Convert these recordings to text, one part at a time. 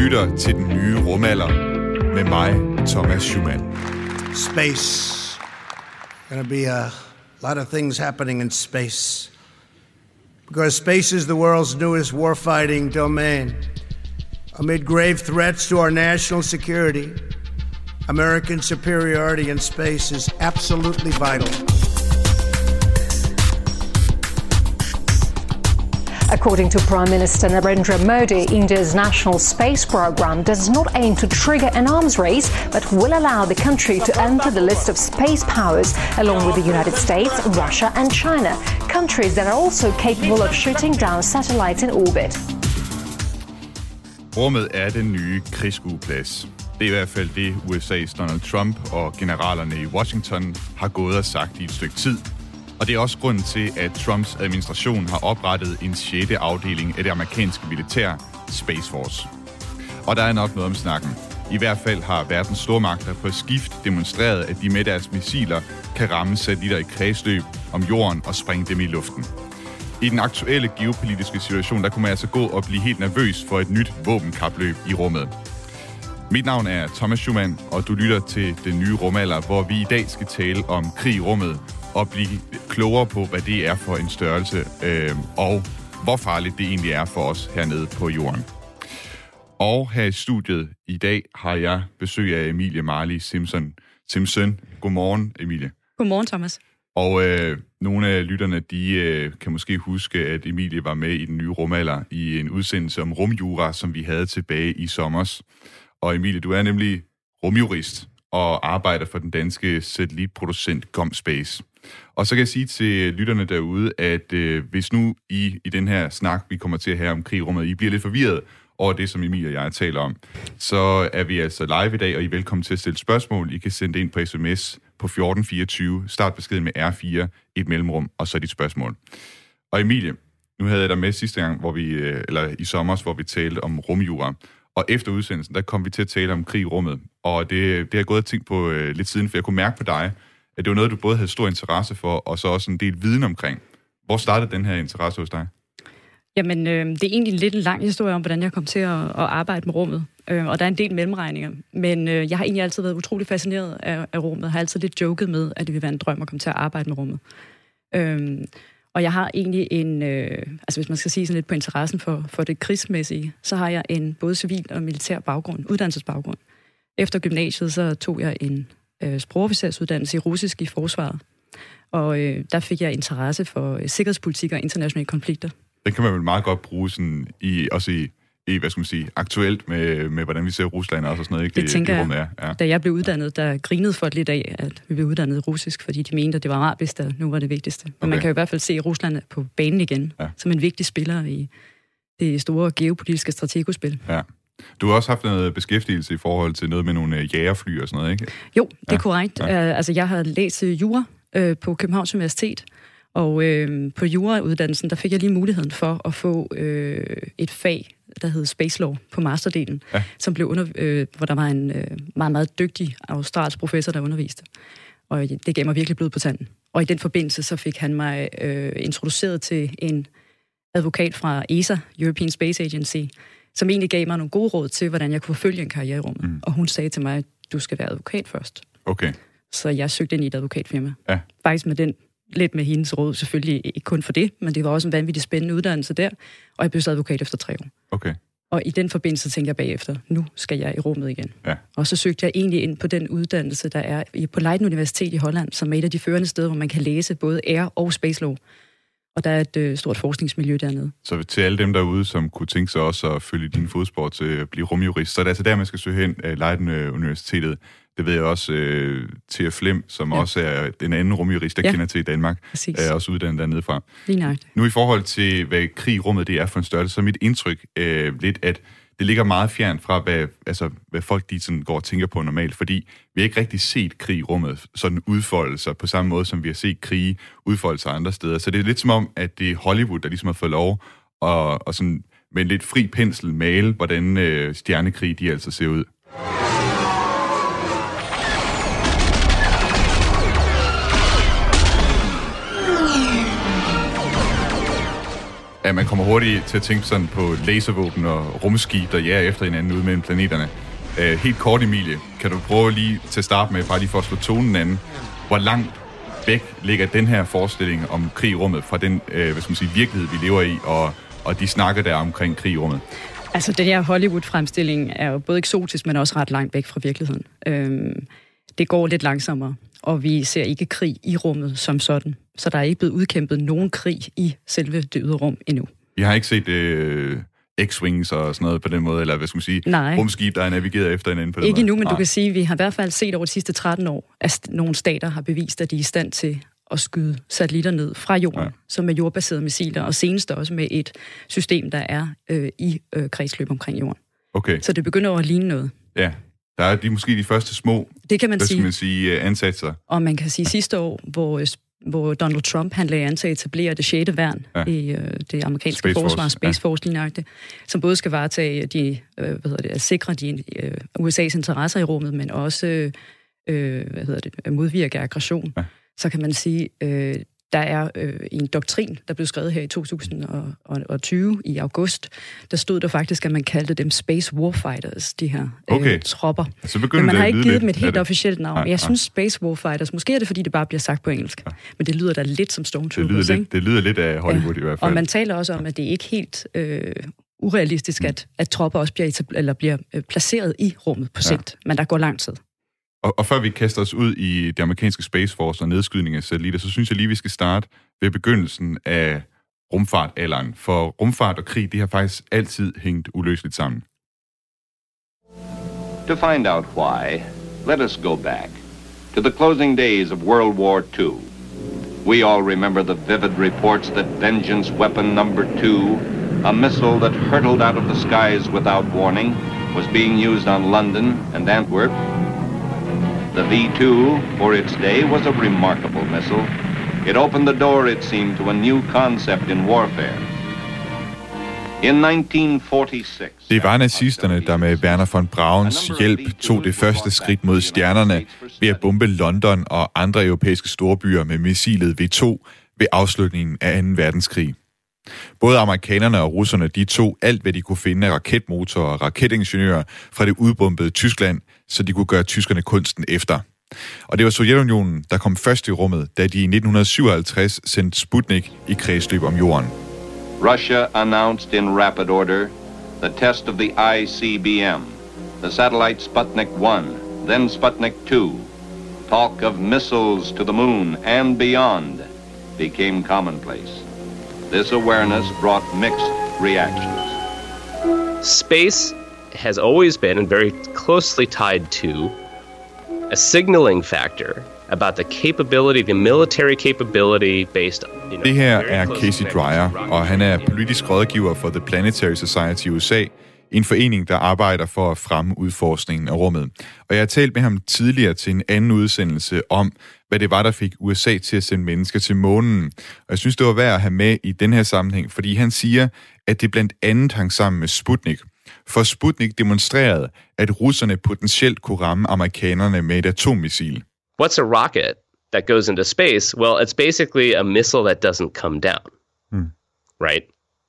lytter til den nye rumalder med mig, Thomas Schumann. Space. Gonna be a lot of things happening in space. Because space is the world's newest warfighting domain. Amid grave threats to our national security, American superiority in space is absolutely vital. According to Prime Minister Narendra Modi, India's national space program does not aim to trigger an arms race, but will allow the country to enter the list of space powers along with the United States, Russia, and China, countries that are also capable of shooting down satellites in orbit. Rummet er den nye krigsskueplads. Det er i hvert fald det, USA's Donald Trump og generalerne i Washington har gået og sagt i et stykke tid, og det er også grunden til, at Trumps administration har oprettet en 6. afdeling af det amerikanske militær, Space Force. Og der er nok noget om snakken. I hvert fald har verdens stormagter på skift demonstreret, at de med deres missiler kan ramme satellitter i kredsløb om jorden og springe dem i luften. I den aktuelle geopolitiske situation, der kunne man altså gå og blive helt nervøs for et nyt våbenkapløb i rummet. Mit navn er Thomas Schumann, og du lytter til den nye rumalder, hvor vi i dag skal tale om krig i rummet og blive klogere på, hvad det er for en størrelse, øh, og hvor farligt det egentlig er for os hernede på jorden. Og her i studiet i dag har jeg besøg af Emilie Marley Simpson. Simpson. Godmorgen, Emilie. Godmorgen, Thomas. Og øh, nogle af lytterne, de øh, kan måske huske, at Emilie var med i den nye rumalder i en udsendelse om rumjura, som vi havde tilbage i sommers. Og Emilie, du er nemlig rumjurist og arbejder for den danske satellitproducent GomSpace. Og så kan jeg sige til lytterne derude, at øh, hvis nu I i den her snak, vi kommer til at have om krigrummet, I bliver lidt forvirret over det, som Emil og jeg taler om, så er vi altså live i dag, og I er velkommen til at stille spørgsmål. I kan sende det ind på sms på 1424. Start beskeden med R4, et mellemrum, og så dit spørgsmål. Og Emilie, nu havde jeg dig med sidste gang, hvor vi, øh, eller i sommer, hvor vi talte om rumjura. Og efter udsendelsen, der kom vi til at tale om krig i rummet. Og det, det har jeg gået og tænkt på øh, lidt siden, for jeg kunne mærke på dig, at det var noget, du både havde stor interesse for, og så også en del viden omkring. Hvor startede den her interesse hos dig? Jamen, øh, det er egentlig lidt en lang historie om, hvordan jeg kom til at, at arbejde med rummet. Øh, og der er en del mellemregninger. Men øh, jeg har egentlig altid været utrolig fascineret af, af rummet. Jeg har altid lidt joket med, at det ville være en drøm at komme til at arbejde med rummet. Øh, og jeg har egentlig en, øh, altså hvis man skal sige sådan lidt på interessen for, for det krigsmæssige, så har jeg en både civil og militær baggrund, uddannelsesbaggrund. Efter gymnasiet, så tog jeg en øh, sprogofficersuddannelse i russisk i forsvaret. Og øh, der fik jeg interesse for øh, sikkerhedspolitik og internationale konflikter. Den kan man vel meget godt bruge sådan i, også i, i, hvad skal man sige, aktuelt med, med hvordan vi ser Rusland og sådan noget. Ikke? Det, det tænker jeg. Ja. Da jeg blev uddannet, der grinede folk lidt af, at vi blev uddannet russisk, fordi de mente, at det var arabisk, der nu var det vigtigste. Men okay. man kan jo i hvert fald se Rusland på banen igen, ja. som en vigtig spiller i det store geopolitiske strategospil. Ja. Du har også haft noget beskæftigelse i forhold til noget med nogle øh, jægerfly og sådan noget, ikke? Jo, det er ja. korrekt. Ja. Uh, altså, jeg har læst jura uh, på Københavns Universitet, og uh, på jurauddannelsen, der fik jeg lige muligheden for at få uh, et fag, der hed Space Law på masterdelen, ja. som blev under, uh, hvor der var en uh, meget, meget dygtig australsk professor, der underviste. Og det gav mig virkelig blod på tanden. Og i den forbindelse, så fik han mig uh, introduceret til en advokat fra ESA, European Space Agency, som egentlig gav mig nogle gode råd til, hvordan jeg kunne forfølge en karriere i rummet. Mm. Og hun sagde til mig, du skal være advokat først. Okay. Så jeg søgte ind i et advokatfirma. Ja. Faktisk med den, lidt med hendes råd, selvfølgelig ikke kun for det, men det var også en vanvittig spændende uddannelse der, og jeg blev så advokat efter tre år. Okay. Og i den forbindelse tænkte jeg bagefter, nu skal jeg i rummet igen. Ja. Og så søgte jeg egentlig ind på den uddannelse, der er på Leiden Universitet i Holland, som er et af de førende steder, hvor man kan læse både Air og Space Law og der er et øh, stort forskningsmiljø dernede. Så til alle dem derude, som kunne tænke sig også at følge din fodspor til at blive rumjurist, så er det altså der, man skal søge hen, uh, Leiden uh, Universitetet. Det ved jeg også, uh, Thea Flem, som ja. også er den anden rumjurist, der ja. kender til i Danmark, Præcis. er også uddannet dernede fra. Nu i forhold til, hvad krig rummet det er for en størrelse, så er mit indtryk uh, lidt, at det ligger meget fjern fra, hvad, altså, hvad folk de sådan går og tænker på normalt, fordi vi har ikke rigtig set krig i rummet sådan udfolde sig på samme måde, som vi har set krige udfolde sig andre steder. Så det er lidt som om, at det er Hollywood, der ligesom har fået lov at, og sådan med en lidt fri pensel male, hvordan øh, stjernekrig de altså ser ud. at man kommer hurtigt til at tænke sådan på laservåben og rumskib, der jager efter hinanden ude mellem planeterne. Øh, helt kort, Emilie, kan du prøve lige til at starte med, bare lige for at slå tonen anden, hvor langt væk ligger den her forestilling om krig i rummet fra den øh, hvad skal man sige, virkelighed, vi lever i, og, og de snakker der omkring krig i rummet? Altså, den her Hollywood-fremstilling er jo både eksotisk, men også ret langt væk fra virkeligheden. Øhm, det går lidt langsommere, og vi ser ikke krig i rummet som sådan. Så der er ikke blevet udkæmpet nogen krig i selve det ydre rum endnu. Vi har ikke set øh, X-Wings og sådan noget på den måde, eller hvad skal man sige, Nej. rumskib, der er navigeret efter hinanden på den Ikke måde. endnu, men Nej. du kan sige, at vi har i hvert fald set over de sidste 13 år, at nogle stater har bevist, at de er i stand til at skyde satellitter ned fra jorden, Ja. ja. som er jordbaserede missiler, og senest også med et system, der er øh, i øh, kredsløb omkring jorden. Okay, Så det begynder at ligne noget. ja. Der er de måske de første små, Det kan man hvad skal sige. man sige, øh, ansatser. Og man kan sige sidste år, hvor, øh, hvor Donald Trump han lagde an til at etablere det 6. værn Ja. ja. i øh, det amerikanske Space Space Force, forsvar, Space Force lignagtigt, som både skal varetage de, øh, hvad hedder det, at sikre de, øh, USA's interesser i rummet, men også øh, hvad hedder det, modvirke aggression. Ja. Ja. Så kan man sige, øh, der er øh, en doktrin, der blev skrevet her i 2020 i august, der stod der faktisk, at man kaldte dem Space Warfighters, de her øh, Okay. tropper. Så Men man det har ikke givet dem et helt det. officielt navn. Nej, jeg nej. synes Space Warfighters, måske er det, fordi det bare bliver sagt på engelsk. Men det lyder da lidt som Det Stormtroopers, lyder, ikke? lidt, det lyder lidt af Hollywood i hvert fald. Og man taler også om, at det er ikke helt øh, urealistisk, at, at tropper også bliver, etab- eller bliver øh, placeret i rummet på sigt. Men der går lang tid. Og, og før vi kaster os ud i det amerikanske Space Force og nedskydning af satellitter, så synes jeg lige, vi skal starte ved begyndelsen af rumfartalderen. For rumfart og krig, det har faktisk altid hængt uløseligt sammen. To find out why, let us go back to the closing days of World War II. We all remember the vivid reports that Vengeance Weapon Number Two, a missile that hurtled out of the skies without warning, was being used on London and Antwerp. The V-2, for its day, was a remarkable missile. It opened the door, it seemed, to a new concept in warfare. In 1946... Det var nazisterne, der med Werner von Brauns hjælp tog det første skridt mod stjernerne ved at bombe London og andre europæiske storbyer med missilet V2 ved afslutningen af 2. verdenskrig. Både amerikanerne og russerne de tog alt, hvad de kunne finde af raketmotorer og raketingeniører fra det udbombede Tyskland, så de kunne gøre tyskerne kunsten efter. Og det var Sovjetunionen, der kom først i rummet, da de i 1957 sendte Sputnik i kredsløb om jorden. Russia announced in rapid order the test of the ICBM, the satellite Sputnik 1, then Sputnik 2. Talk of missiles to the moon and beyond became commonplace. This awareness brought mixed reactions. Space has always been and very closely tied to a signaling factor about the capability, the military capability based you know, Det her er Casey Dreyer, og han er politisk rådgiver for The Planetary Society i USA, en forening, der arbejder for at fremme udforskningen af rummet. Og jeg har talt med ham tidligere til en anden udsendelse om, hvad det var, der fik USA til at sende mennesker til månen. Og jeg synes, det var værd at have med i den her sammenhæng, fordi han siger, at det blandt andet hang sammen med Sputnik. For Sputnik demonstrerede, at russerne potentielt kunne ramme amerikanerne med et atommissil. What's a rocket that goes into space? Well, it's basically a missile that doesn't come down. Hmm. Right?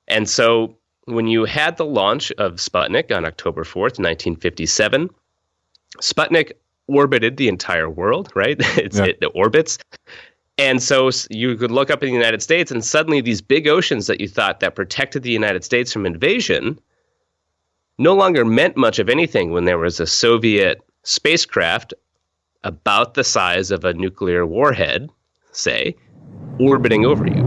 And so when you had the launch of Sputnik on October 4th, 1957, Sputnik orbited the entire world, right? it's, Yeah. it, it orbits. And so you could look up in the United States, and suddenly these big oceans that you thought that protected the United States from invasion no longer meant much of anything when there was a Soviet spacecraft about the size of a nuclear warhead, say, orbiting over you.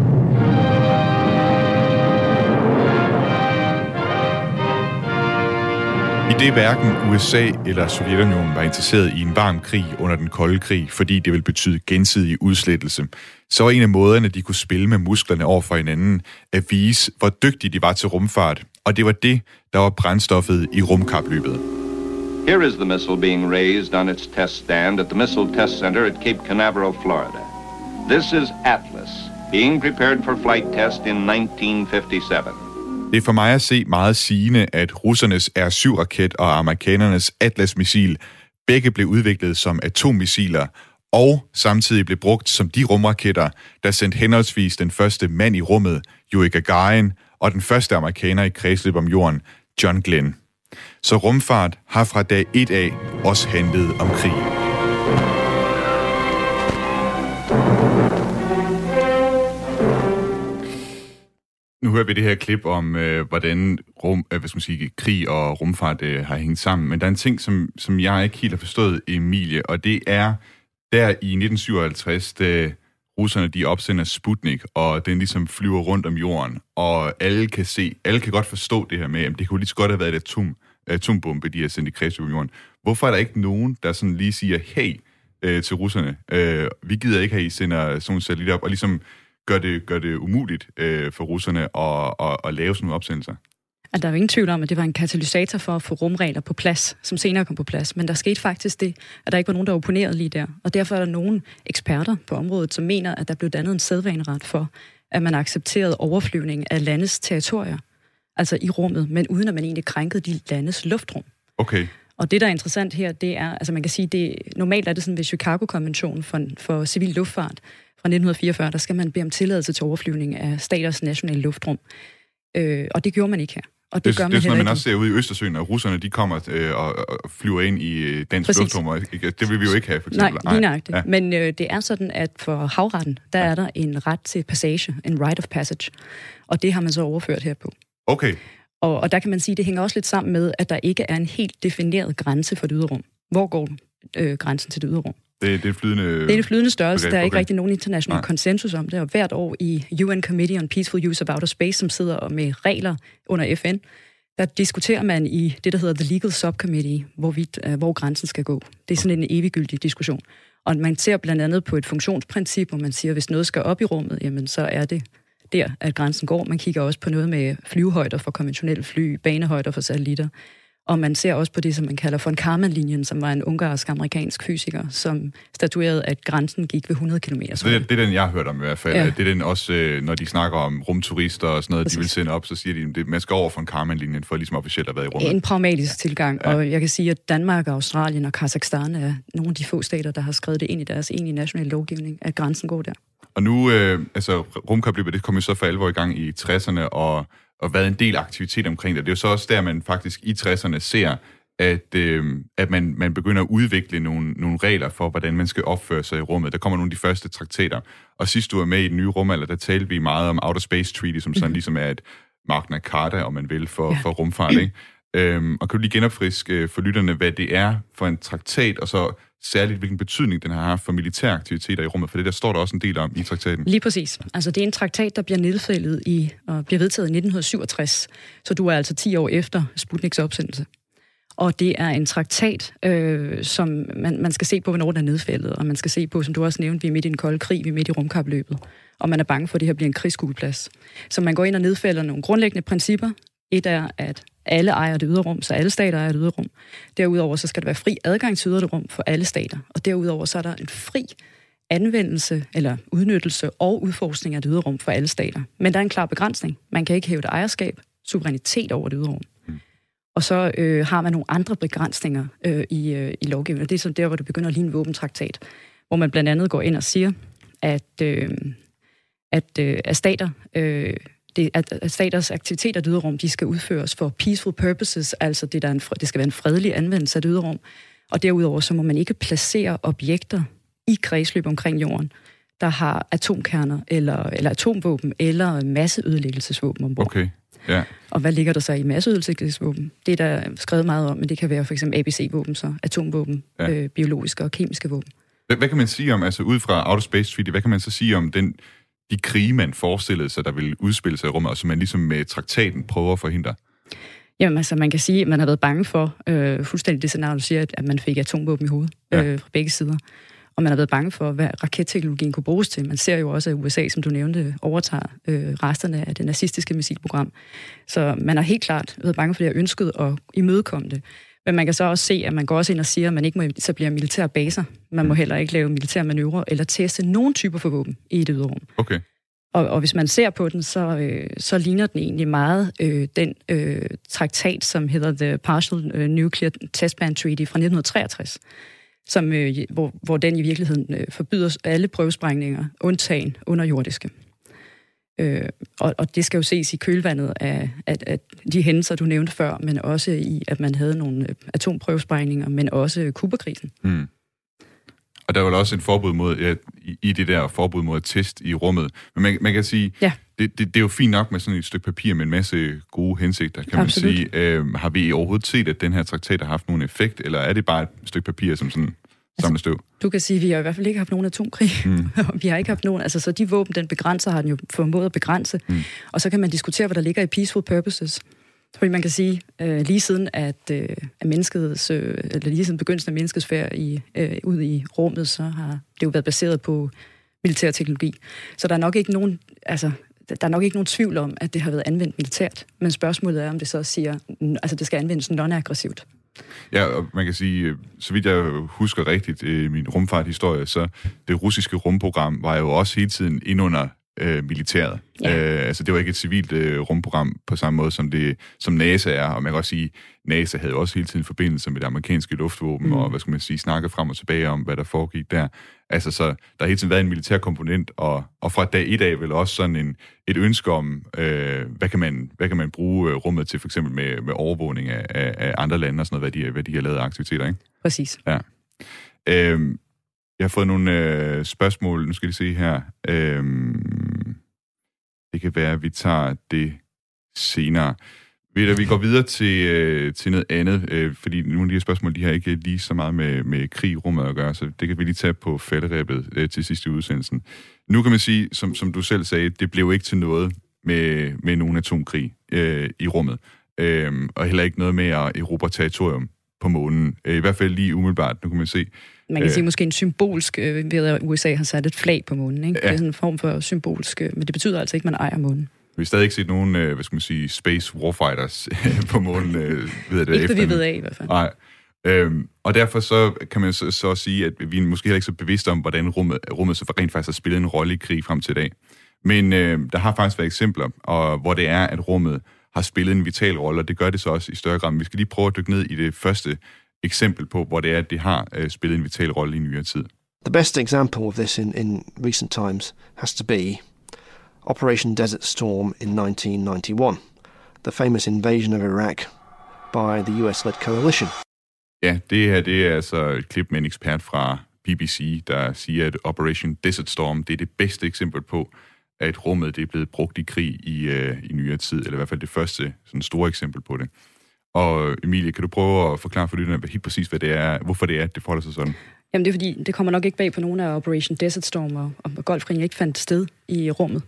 I det hverken USA eller Sovjetunionen var interesseret i en varm krig under den kolde krig, fordi det ville betyde gensidig udslettelse, så var en af måderne, de kunne spille med musklerne over for hinanden, at vise, hvor dygtige de var til rumfart. Og det var det, der var brændstoffet i rumkapløbet. Here is the missile being raised on its test stand at the Missile Test Center at Cape Canaveral, Florida. This is Atlas, being prepared for flight test in 1957. Det er for mig at se meget sigende, at russernes R-7-raket og amerikanernes Atlas-missil begge blev udviklet som atommissiler, og samtidig blev brugt som de rumraketter, der sendte henholdsvis den første mand i rummet, Yuri Gagarin, og den første amerikaner i kredsløb om jorden, John Glenn. Så rumfart har fra dag 1 af også handlet om krig. Nu hører vi det her klip om, øh, hvordan rum, øh, hvad skal man sige, krig og rumfart øh, har hængt sammen. Men der er en ting, som, som jeg ikke helt har forstået, Emilie, og det er der i 1957, da russerne de opsender Sputnik, og den ligesom flyver rundt om jorden, og alle kan se, alle kan godt forstå det her med, at det kunne lige så godt have været et atom, atombombe, de har sendt i kreds om jorden. Hvorfor er der ikke nogen, der sådan lige siger, hey, øh, til russerne, øh, vi gider ikke have, I sender sådan nogle satellitter op, og ligesom gør det, gør det umuligt øh, for russerne at, at, at lave sådan nogle opsendelser? At der er jo ingen tvivl om, at det var en katalysator for at få rumregler på plads, som senere kom på plads. Men der skete faktisk det, at der ikke var nogen, der opponerede lige der. Og derfor er der nogle eksperter på området, som mener, at der blev dannet en sædvaneret for, at man accepterede overflyvning af landes territorier, altså i rummet, men uden at man egentlig krænkede de landes luftrum. Okay. Og det, der er interessant her, det er, altså man kan sige, det normalt er det sådan ved Chicago-konventionen for, for civil luftfart, fra 1944, der skal man bede om tilladelse til overflyvning af staters nationale luftrum. Øh, og det gjorde man ikke her. Og det, det, gør man det er sådan, man også ser ude i Østersøen, at russerne de kommer øh, og, og flyver ind i øh, dansk luftrum. Og, det vil vi jo ikke have, for eksempel. Nej, lige nøjagtigt. Ja. Men øh, det er sådan, at for havretten, der ja. er der en ret til passage, en right of passage. Og det har man så overført her på. Okay. Og, og der kan man sige, at det hænger også lidt sammen med, at der ikke er en helt defineret grænse for det ydre rum. Hvor går øh, grænsen til det ydre rum? Det, det er flydende... Det er det flydende størrelse. Okay, der er ikke rigtig nogen international Nej. konsensus om det, og hvert år i UN Committee on Peaceful Use of Outer Space, som sidder med regler under FN, der diskuterer man i det, der hedder The Legal Subcommittee, hvor, vi, uh, hvor grænsen skal gå. Det er sådan en eviggyldig diskussion. Og man ser blandt andet på et funktionsprincip, hvor man siger, at hvis noget skal op i rummet, jamen så er det der, at grænsen går. Man kigger også på noget med flyvehøjder for konventionelle fly, banehøjder for satellitter. Og man ser også på det, som man kalder von Karman-linjen, som var en ungarsk-amerikansk fysiker, som statuerede, at grænsen gik ved 100 km. Det, det er den, jeg har hørt om i hvert fald. Ja. Det er den også, øh, når de snakker om rumturister og sådan noget, Præcis. de vil sende op, så siger de, at man skal over von Karman-linjen for ligesom officielt at være i rummet. En pragmatisk tilgang, ja. og jeg kan sige, at Danmark, Australien og Kazakhstan er nogle af de få stater, der har skrevet det ind i deres egentlige nationale lovgivning, at grænsen går der. Og nu, øh, altså rumkapløbet, det kom jo så for alvor i gang i 60'erne, og og været en del aktivitet omkring det. Det er jo så også der, man faktisk i 60'erne ser, at, øh, at man, man begynder at udvikle nogle, nogle regler for, hvordan man skal opføre sig i rummet. Der kommer nogle af de første traktater. Og sidst du var med i den nye rumalder, der talte vi meget om Outer Space Treaty, som sådan mm. ligesom er et Magna Carta, om man vil, for, ja. for rumfart. Ikke? Øhm, og kan du lige genopfriske øh, for lytterne, hvad det er for en traktat, og så særligt, hvilken betydning den har haft for militære aktiviteter i rummet, for det der står der også en del om i traktaten. Lige præcis. Altså det er en traktat, der bliver nedfældet i, og bliver vedtaget i 1967, så du er altså 10 år efter Sputniks opsendelse. Og det er en traktat, øh, som man, man skal se på, hvornår den er nedfældet, og man skal se på, som du også nævnte, vi er midt i en kold krig, vi er midt i rumkapløbet, og man er bange for, at det her bliver en krigsskueplads. Så man går ind og nedfælder nogle grundlæggende principper. Et er, at alle ejer det ydre rum, så alle stater ejer det ydre rum. Derudover så skal der være fri adgang til ydre rum for alle stater. Og derudover så er der en fri anvendelse eller udnyttelse og udforskning af det ydre rum for alle stater. Men der er en klar begrænsning. Man kan ikke hæve det ejerskab, suverænitet over det ydre rum. Mm. Og så øh, har man nogle andre begrænsninger øh, i, øh, i lovgivningen. Det er så der, hvor det begynder at ligne en våbentraktat, hvor man blandt andet går ind og siger, at, øh, at, øh, at stater øh, det, at staters aktiviteter i rum, de skal udføres for peaceful purposes, altså det, der en, det skal være en fredelig anvendelse af det rum. Og derudover så må man ikke placere objekter i kredsløb omkring jorden, der har atomkerner, eller, eller atomvåben, eller masseødelæggelsesvåben ombord. Okay, ja. Og hvad ligger der så i masseødelæggelsesvåben? Det er der skrevet meget om, men det kan være for eksempel ABC-våben, så atomvåben, ja. øh, biologiske og kemiske våben. Hvad, hvad kan man sige om, altså ud fra Outer Space Treaty, hvad kan man så sige om den de krige, man forestillede sig, der ville udspille sig i rummet, og som man ligesom med traktaten prøver at forhindre? Jamen altså, man kan sige, at man har været bange for øh, fuldstændig det scenarie, du siger, at man fik atomvåben i hovedet ja. øh, fra begge sider. Og man har været bange for, hvad raketteknologien kunne bruges til. Man ser jo også, at USA, som du nævnte, overtager øh, resterne af det nazistiske missilprogram. Så man har helt klart været bange for det, og ønsket at imødekomme det. Men man kan så også se, at man går også ind og siger, at man ikke må etablere militære baser. Man må mm. heller ikke lave militære manøvrer eller teste nogen typer for våben i et yderrum. Okay. Og, og hvis man ser på den, så, øh, så ligner den egentlig meget øh, den øh, traktat, som hedder The Partial øh, Nuclear Test Ban Treaty fra 1963, som, øh, hvor, hvor den i virkeligheden øh, forbyder alle prøvesprængninger, undtagen underjordiske. Øh, og, og det skal jo ses i kølvandet af, af, af de hændelser, du nævnte før, men også i, at man havde nogle øh, atomprøvesprængninger, men også Kubakrisen. Mm. Og der er vel også en forbud mod, ja, i, i det der forbud mod at test i rummet. Men man, man kan sige, Ja. det, det, det er jo fint nok med sådan et stykke papir med en masse gode hensigter, kan Absolut. man sige. Øh, har vi overhovedet set, at den her traktat har haft nogen effekt, eller er det bare et stykke papir, som sådan samler støv? Du kan sige, at vi har i hvert fald ikke haft nogen atomkrig. Mm. vi har ikke haft nogen, altså så de våben, den begrænser, har den jo formået at begrænse. Mm. Og så kan man diskutere, hvad der ligger i peaceful purposes. Fordi man kan sige, øh, lige siden at, øh, at menneskets, øh, eller lige siden begyndelsen af menneskets færd i, øh, ud i rummet, så har det jo været baseret på militær teknologi. Så der er nok ikke nogen, altså, der er nok ikke nogen tvivl om, at det har været anvendt militært. Men spørgsmålet er, om det så siger, altså det skal anvendes non-aggressivt. Ja, og man kan sige, øh, så vidt jeg husker rigtigt øh, i min rumfarthistorie, så det russiske rumprogram var jo også hele tiden ind under øh, militæret. Ja. Øh, altså det var ikke et civilt øh, rumprogram på samme måde, som, det, som NASA er, og man kan også sige, NASA havde også hele tiden forbindelse med det amerikanske luftvåben, mm. og hvad skal man sige, snakket frem og tilbage om, hvad der foregik der. Altså så, der har hele tiden været en militær komponent, og, og fra dag et af vel også sådan en, et ønske om, øh, hvad, kan man, hvad kan man bruge øh, rummet til, for eksempel med, med overvågning af, af, af andre lande og sådan noget, hvad de, hvad de har lavet aktiviteter, ikke? Præcis. Ja. Øhm, jeg har fået nogle øh, spørgsmål. Nu skal vi se her. Øhm, det kan være, at vi tager det senere. Ved du, vi går videre til, øh, til noget andet, øh, fordi nogle af de her spørgsmål, de har ikke lige så meget med, med krig i rummet at gøre, så det kan vi lige tage på falderæbet øh, til sidste udsendelsen. Nu kan man sige, som, som du selv sagde, det blev ikke til noget med, med nogen atomkrig øh, i rummet, øh, og heller ikke noget med at erobre territorium på månen. Øh, I hvert fald lige umiddelbart, nu kan man se. Man kan Øh. sige måske en symbolsk, øh, ved at USA har sat et flag på månen. Ikke? Ja. Det er sådan en form for symbolsk, øh, men det betyder altså ikke, at man ejer månen. Vi har stadig ikke set nogen, øh, hvad skal man sige, space warfighters på månen, øh, ved det Ikke det, vi efter- ved af i hvert fald. Nej. Øhm, og derfor så kan man så, så sige, at vi er måske heller ikke så bevidste om, hvordan rummet, rummet så rent faktisk har spillet en rolle i krig frem til i dag. Men øh, der har faktisk været eksempler, og, hvor det er, at rummet har spillet en vital rolle, og det gør det så også i større grad. Men vi skal lige prøve at dykke ned i det første eksempel på, hvor det er, at det har øh, spillet en vital rolle i nyere tid. The best example of this in, in recent times has to be Operation Desert Storm in 1991, the famous invasion of Iraq by the US led coalition. Ja, det her det er altså et klip med en ekspert fra BBC, der siger, at Operation Desert Storm det er det bedste eksempel på, at rummet det er blevet brugt i krig i, øh, i nyere tid, eller i hvert fald det første sådan store eksempel på det. Og Emilie, kan du prøve at forklare for lytterne helt præcis, hvad det er, hvorfor det er, at det forholder sig sådan? Jamen det er fordi, det kommer nok ikke bag på nogen af Operation Desert Storm og, og Golfkrigen ikke fandt sted i rummet.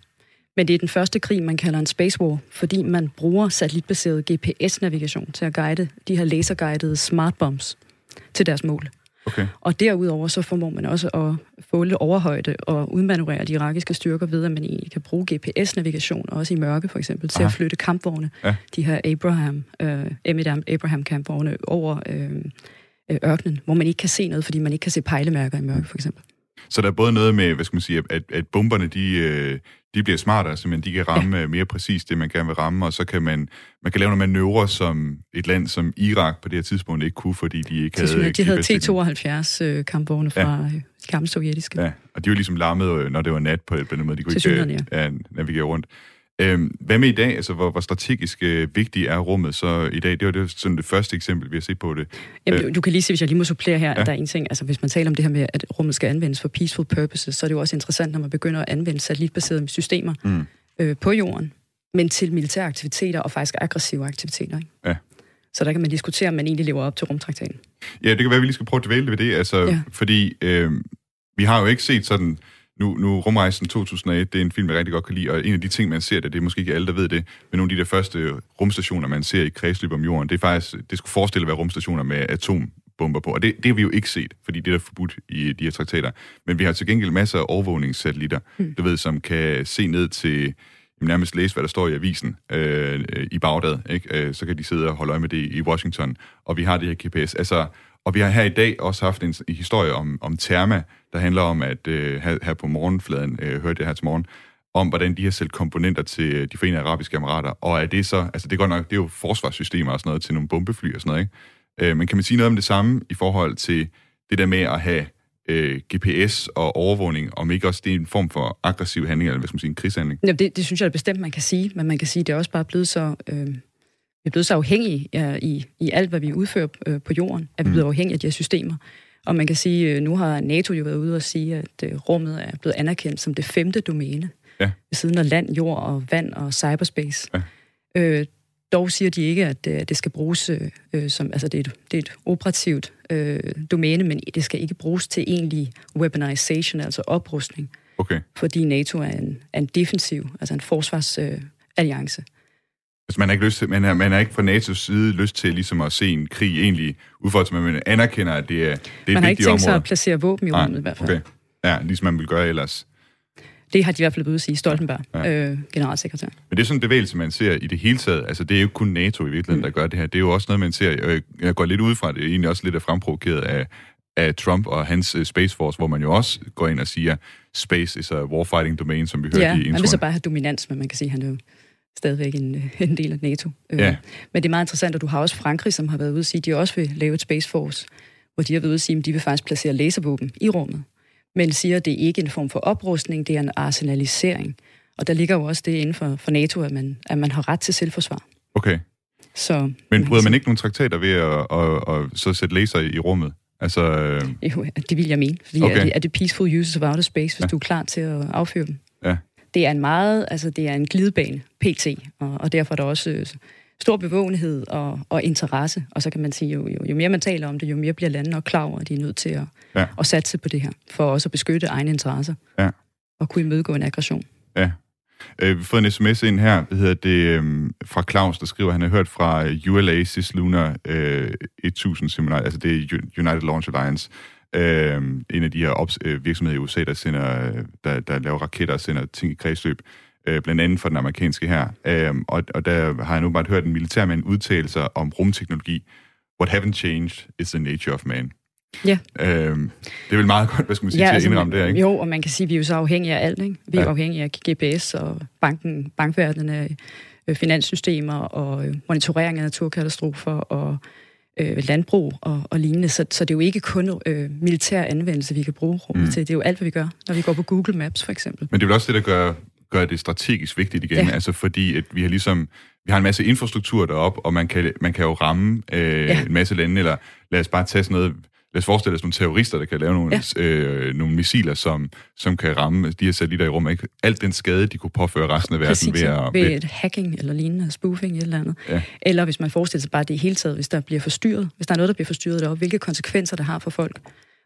Men det er den første krig, man kalder en space war, fordi man bruger satellitbaseret GPS-navigation til at guide de her laserguidede smart bombs til deres mål. Okay. Og derudover så formår man også at få lidt overhøjde og udmanøvrere de irakiske styrker ved, at man egentlig kan bruge GPS-navigation, også i mørke for eksempel, til Aha. at flytte kampvogne, Ja. de her Abraham, øh, Emmett Abraham kampvogne over øh, øh, ørkenen, hvor man ikke kan se noget, fordi man ikke kan se pejlemærker i mørke for eksempel. Så der er både noget med, hvad skal man sige, at, at bomberne, de, øh, de bliver smartere, så de kan ramme ja. mere præcis det, man gerne vil ramme, og så kan man, man kan lave nogle manøvrer, som et land som Irak på det her tidspunkt ikke kunne, fordi de ikke havde... Havde, de havde GPS-teknologi. T-72 øh, kampvogne fra ja. gamle sovjetiske. Ja, og de var ligesom larmet, øh, når det var nat på, på den måde. De kunne ikke øh, ja, navigere rundt. Øhm, hvad med i dag? Altså, hvor, hvor strategisk øh, vigtigt er rummet så i dag? Det var det, sådan det første eksempel, vi har set på det. Jamen, du, du kan lige se, hvis jeg lige må supplere her, Ja. at der er en ting, altså hvis man taler om det her med, at rummet skal anvendes for peaceful purposes, så er det jo også interessant, når man begynder at anvende satellitbaserede systemer Mm. øh, på jorden, men til militære aktiviteter og faktisk aggressive aktiviteter. Ikke? Ja. Så der kan man diskutere, om man egentlig lever op til rumtraktaten. Ja, det kan være, at vi lige skal prøve at dvæle ved det, altså. Ja. fordi øh, vi har jo ikke set sådan... Nu, nu Rumrejsen 2001, det er en film, jeg rigtig godt kan lide, og en af de ting, man ser der, det er måske ikke alle, der ved det, men nogle af de der første rumstationer, man ser i kredsløb om jorden, det er faktisk, det skulle forestille at være rumstationer med atombomber på, og det, det har vi jo ikke set, fordi det er forbudt i de her traktater. Men vi har til gengæld masser af overvågningssatellitter, mm. du ved, som kan se ned til nærmest læse, hvad der står i avisen øh, øh, i Bagdad, ikke? Øh, så kan de sidde og holde øje med det i Washington, og vi har det her GPS. Altså, og vi har her i dag også haft en, en historie om, om Therma, der handler om, at øh, her, her på morgenfladen, øh, hørte jeg her til morgen, om hvordan de har selv komponenter til øh, de forenede arabiske emirater, og er det så, altså det er godt nok, det er jo forsvarssystemer og sådan noget til nogle bombefly og sådan noget, ikke? Øh, men kan man sige noget om det samme i forhold til det der med at have øh, GPS og overvågning, om ikke også det er en form for aggressiv handling, eller hvad skal man sige, en krigshandling? Ja, det, det synes jeg bestemt, man kan sige, men man kan sige, det er også bare blevet så... Øh, vi er blevet så afhængige ja, i, i alt, hvad vi udfører øh, på jorden, at vi er blevet mm. afhængige af de her systemer. Og man kan sige, øh, nu har NATO jo været ude og sige, at øh, rummet er blevet anerkendt som det femte domæne. Ja. Ved siden af land, jord og vand og cyberspace. Ja. Øh, dog siger de ikke, at øh, det skal bruges øh, som, altså det er et, det er et operativt øh, domæne, men det skal ikke bruges til egentlig weaponization, altså oprustning. Okay. Fordi NATO er en, er en defensiv, altså en forsvarsalliance. Øh, Altså, man er ikke lyst til, man er, man er ikke fra NATO's side lyst til ligesom at se en krig egentlig udfordret, men man anerkender, at det er, det er et vigtigt område. Man har ikke tænkt sig at placere våben i rummet i hvert fald. Okay. Ja, ligesom man vil gøre ellers. Det har de i hvert fald blevet sige, Stoltenberg, ja. øh, generalsekretær. Men det er sådan en bevægelse, man ser i det hele taget. Altså, det er jo kun NATO i virkeligheden, mm. der gør det her. Det er jo også noget, man ser, øh, jeg går lidt ud fra det, er egentlig også lidt af fremprovokeret af, af Trump og hans uh, Space Force, hvor man jo også går ind og siger, space is a warfighting domain, som vi hørte ja, i introen. man vil så bare have dominans, men man kan sige, han er jo stadigvæk en, en del af NATO. Øh, ja. Men det er meget interessant, at du har også Frankrig, som har været ude at sige, at de også vil lave et Space Force, hvor de har været ude at sige, at de vil faktisk placere laservåben i rummet. Men siger, at det ikke er en form for oprustning, det er en arsenalisering. Og der ligger jo også det inden for, for NATO, at man, at man har ret til selvforsvar. Okay. Så, Men bryder man ikke nogle traktater ved at, at, at, at så sætte laser i, rummet? Altså, øh... Jo, det vil jeg mene. Fordi okay. er, det, er det peaceful use of outer space, hvis ja. du er klar til at afføre dem? Ja det er en meget, altså det er en glidebane, PT, og, og derfor er der også øh, stor bevågenhed og, og interesse. Og så kan man sige, jo, jo, jo mere man taler om det, jo mere bliver landene nok klar over, at de er nødt til at, ja. at satse på det her, for også at beskytte egne interesser ja. og kunne imødegå en aggression. Ja. Øh, vi har fået en sms ind her, det hedder det, øh, fra Claus, der skriver, at han har hørt fra ULA Cislunar øh, 1000 seminar, altså det er United Launch Alliance, Øh, en af de her ops, øh, virksomheder i USA, der, sender, der, der laver raketter og sender ting i kredsløb, øh, blandt andet for den amerikanske her. Øh, og, og der har jeg nu bare hørt en militærmand udtale sig om rumteknologi. What haven't changed is the nature of man. Ja. Øhm, det er vel meget godt, hvad skal man sige, ja, til altså, at indrømme det, ikke? Jo, og man kan sige, at vi er jo så afhængige af alt, ikke? Vi er ja. afhængige af GPS og banken, bankverdenen, øh, finanssystemer og øh, monitorering af naturkatastrofer og øh, landbrug og, og lignende. Så, så det er jo ikke kun øh, militær anvendelse, vi kan bruge rummet mm. til. Det er jo alt, hvad vi gør, når vi går på Google Maps for eksempel. Men det er vel også det, der gør, gør det strategisk vigtigt igen. Ja. Altså fordi, at vi har ligesom vi har en masse infrastruktur derop, og man kan, man kan jo ramme øh, ja. en masse lande, eller lad os bare tage sådan noget lad os forestille os nogle terrorister, der kan lave nogle, ja. øh, nogle missiler, som, som kan ramme de her satellitter i rummet. Ikke? Alt den skade, de kunne påføre resten af verden Præcis, ved at... ved et hacking eller lignende, spoofing eller andet. Ja. Eller hvis man forestiller sig bare det i hele taget, hvis der bliver forstyrret, hvis der er noget, der bliver forstyrret deroppe, hvilke konsekvenser det har for folk.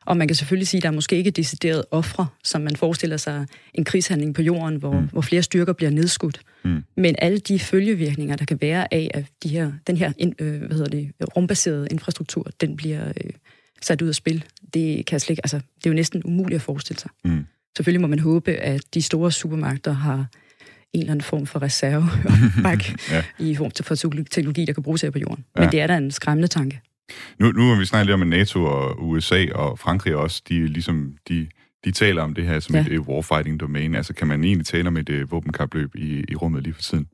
Og man kan selvfølgelig sige, at der er måske ikke decideret ofre, som man forestiller sig en krigshandling på jorden, hvor, mm. hvor flere styrker bliver nedskudt. Mm. Men alle de følgevirkninger, der kan være af, at de her, den her øh, hvad hedder det, rumbaserede infrastruktur, den bliver øh, sat ud af spil. Det, kan slet ikke, altså, det er jo næsten umuligt at forestille sig. Mm. Selvfølgelig må man håbe, at de store supermagter har en eller anden form for reserve ja. i form for teknologi, der kan bruges her på jorden. Ja. Men det er da en skræmmende tanke. Nu, nu har vi snakket lidt om, at NATO og USA og Frankrig også, de, ligesom, de, de taler om det her som ja. et, et warfighting domain. Altså kan man egentlig tale om et uh, våbenkapløb i, i rummet lige for tiden?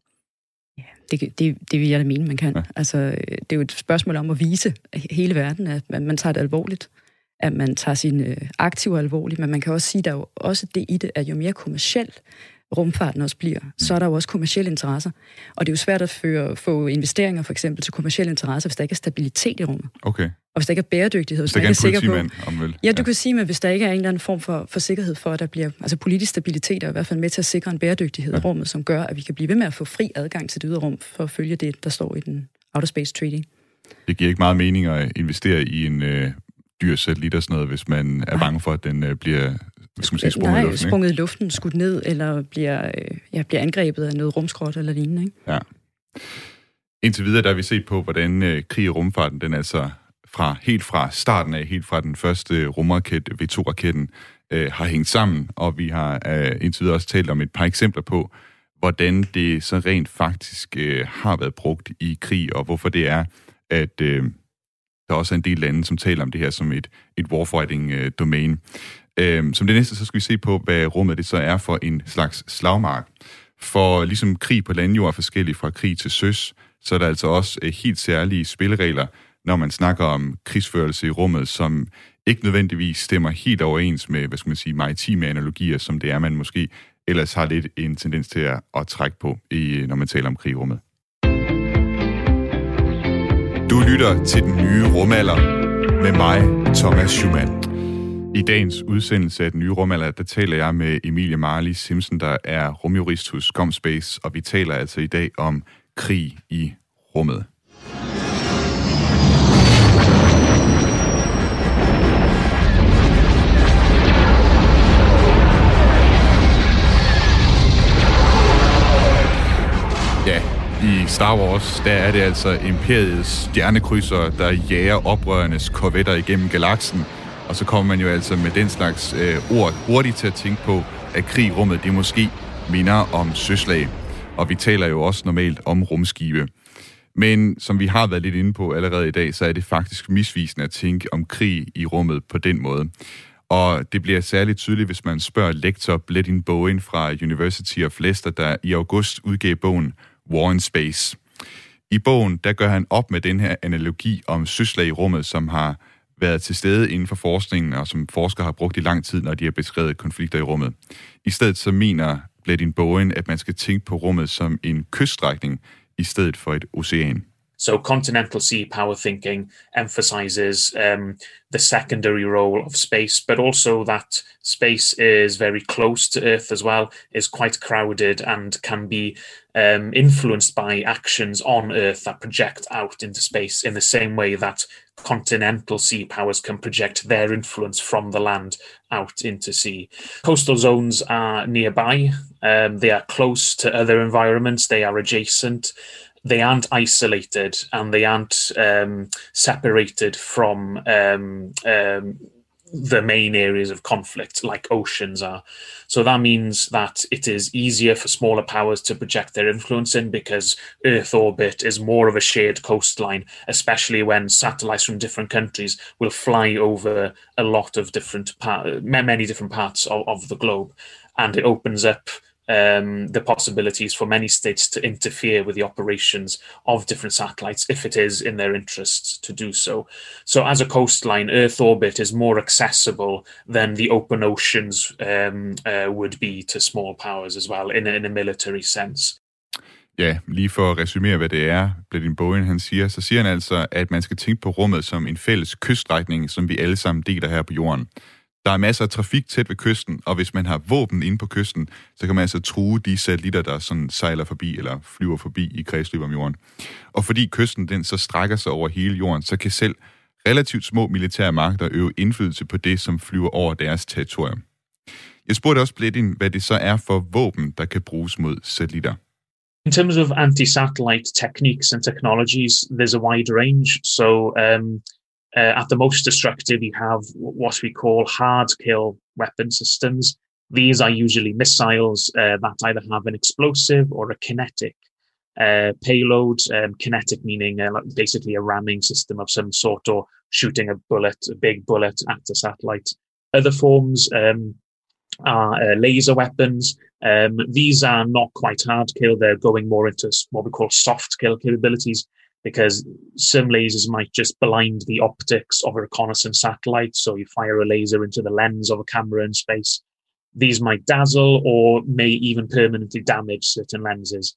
Det, det, det vil jeg da mene, man kan. Ja. Altså, det er jo et spørgsmål om at vise hele verden, at man, man tager det alvorligt. At man tager sine øh, aktiver alvorligt, men man kan også sige, at der er jo også det i det, at jo mere kommercielt rumfarten også bliver, så er der jo også kommersielle interesser. Og det er jo svært at føre, få investeringer for eksempel til kommersielle interesser, hvis der ikke er stabilitet i rummet. Okay. Og hvis der ikke er bæredygtighed, hvis, hvis der ikke er, sikker på... Om vel. Ja, du ja. kan sige, at hvis der ikke er en eller anden form for, for sikkerhed for, at der bliver... Altså politisk stabilitet er i hvert fald med til at sikre en bæredygtighed ja. i rummet, som gør, at vi kan blive ved med at få fri adgang til det ydre rum, for at følge det, der står i den Outer Space Treaty. Det giver ikke meget mening at investere i en øh, dyr satellit og sådan noget, hvis man er bange for, at den øh, bliver skal man sige, sprunget Nej, i luften, sprunget i luften, skudt ned, eller bliver, øh, ja, bliver angrebet af noget rumskrot eller lignende. Ikke? Ja. Indtil videre, der har vi set på, hvordan øh, krig i rumfarten, den altså fra helt fra starten af, helt fra den første rumraket, V2-raketten, øh, har hængt sammen, og vi har øh, indtil videre også talt om et par eksempler på, hvordan det så rent faktisk øh, har været brugt i krig, og hvorfor det er, at øh, der også er en del lande, som taler om det her som et, et warfighting-domæne. Øh, Øhm, som det næste, så skal vi se på, hvad rummet det så er for en slags slagmark. For ligesom krig på landjord er forskellig fra krig til søs, så er der altså også øh, helt særlige spilleregler, når man snakker om krigsførelse i rummet, som ikke nødvendigvis stemmer helt overens med, hvad skal man sige, maritime analogier, som det er, man måske ellers har lidt en tendens til at, at trække på, i, når man taler om krigrummet. Du lytter til den nye rumalder med mig, Thomas Schumann. I dagens udsendelse af den nye rumalder, der taler jeg med Emilie Marley Simpson, der er rumjurist hos Comspace, og vi taler altså i dag om krig i rummet. Ja, i Star Wars, der er det altså Imperiets stjernekrydser, der jager oprørernes korvetter igennem galaksen. Og så kommer man jo altså med den slags øh, ord hurtigt til at tænke på, at krig i rummet, det måske minder om søslag. Og vi taler jo også normalt om rumskibe. Men som vi har været lidt inde på allerede i dag, så er det faktisk misvisende at tænke om krig i rummet på den måde. Og det bliver særligt tydeligt, hvis man spørger lektor Bledin Bowen fra University of Leicester, der i august udgav bogen War in Space. I bogen, der gør han op med den her analogi om søslag i rummet, som har været til stede inden for forskningen, og som forskere har brugt i lang tid, når de har beskrevet konflikter i rummet. I stedet så mener Bledin Bowen, at man skal tænke på rummet som en kyststrækning, i stedet for et ocean. So continental sea power thinking emphasizes um, the secondary role of space, but also that space is very close to Earth as well, is quite crowded and can be um, influenced by actions on Earth that project out into space in the same way that continental sea powers can project their influence from the land out into sea. Coastal zones are nearby, um, they are close to other environments, they are adjacent. They aren't isolated and they aren't um, separated from um, um, the main areas of conflict like oceans are. So that means that it is easier for smaller powers to project their influence in because Earth orbit is more of a shared coastline, especially when satellites from different countries will fly over a lot of different, many different parts of, of the globe. And it opens up um, the possibilities for many states to interfere with the operations of different satellites if it is in their interests to do so. So, as a coastline, Earth orbit is more accessible than the open oceans um, uh, would be to small powers as well, in a, in a military sense. Ja, lige for at resumere, hvad det er, Bledin Bowen han siger, så siger han altså, at man skal tænke på rummet som en fælles kyststrækning, som vi alle sammen deler her på jorden. Der er masser af trafik tæt ved kysten, og hvis man har våben inde på kysten, så kan man altså true de satellitter, der sådan sejler forbi eller flyver forbi i kredsløb om jorden. Og fordi kysten den så strækker sig over hele jorden, så kan selv relativt små militære magter øve indflydelse på det, som flyver over deres territorium. Jeg spurgte også lidt ind, hvad det så er for våben, der kan bruges mod satellitter. In terms of anti-satellite techniques and technologies, there's a wide range. So um, Uh, at the most destructive, you have what we call hard kill weapon systems. These are usually missiles uh, that either have an explosive or a kinetic uh, payload. Um, kinetic meaning uh, basically a ramming system of some sort or shooting a bullet, a big bullet at a satellite. Other forms um, are uh, laser weapons. Um, these are not quite hard kill. They're going more into what we call soft kill capabilities because some lasers might just blind the optics of a reconnaissance satellite. So you fire a laser into the lens of a camera in space. These might dazzle or may even permanently damage certain lenses.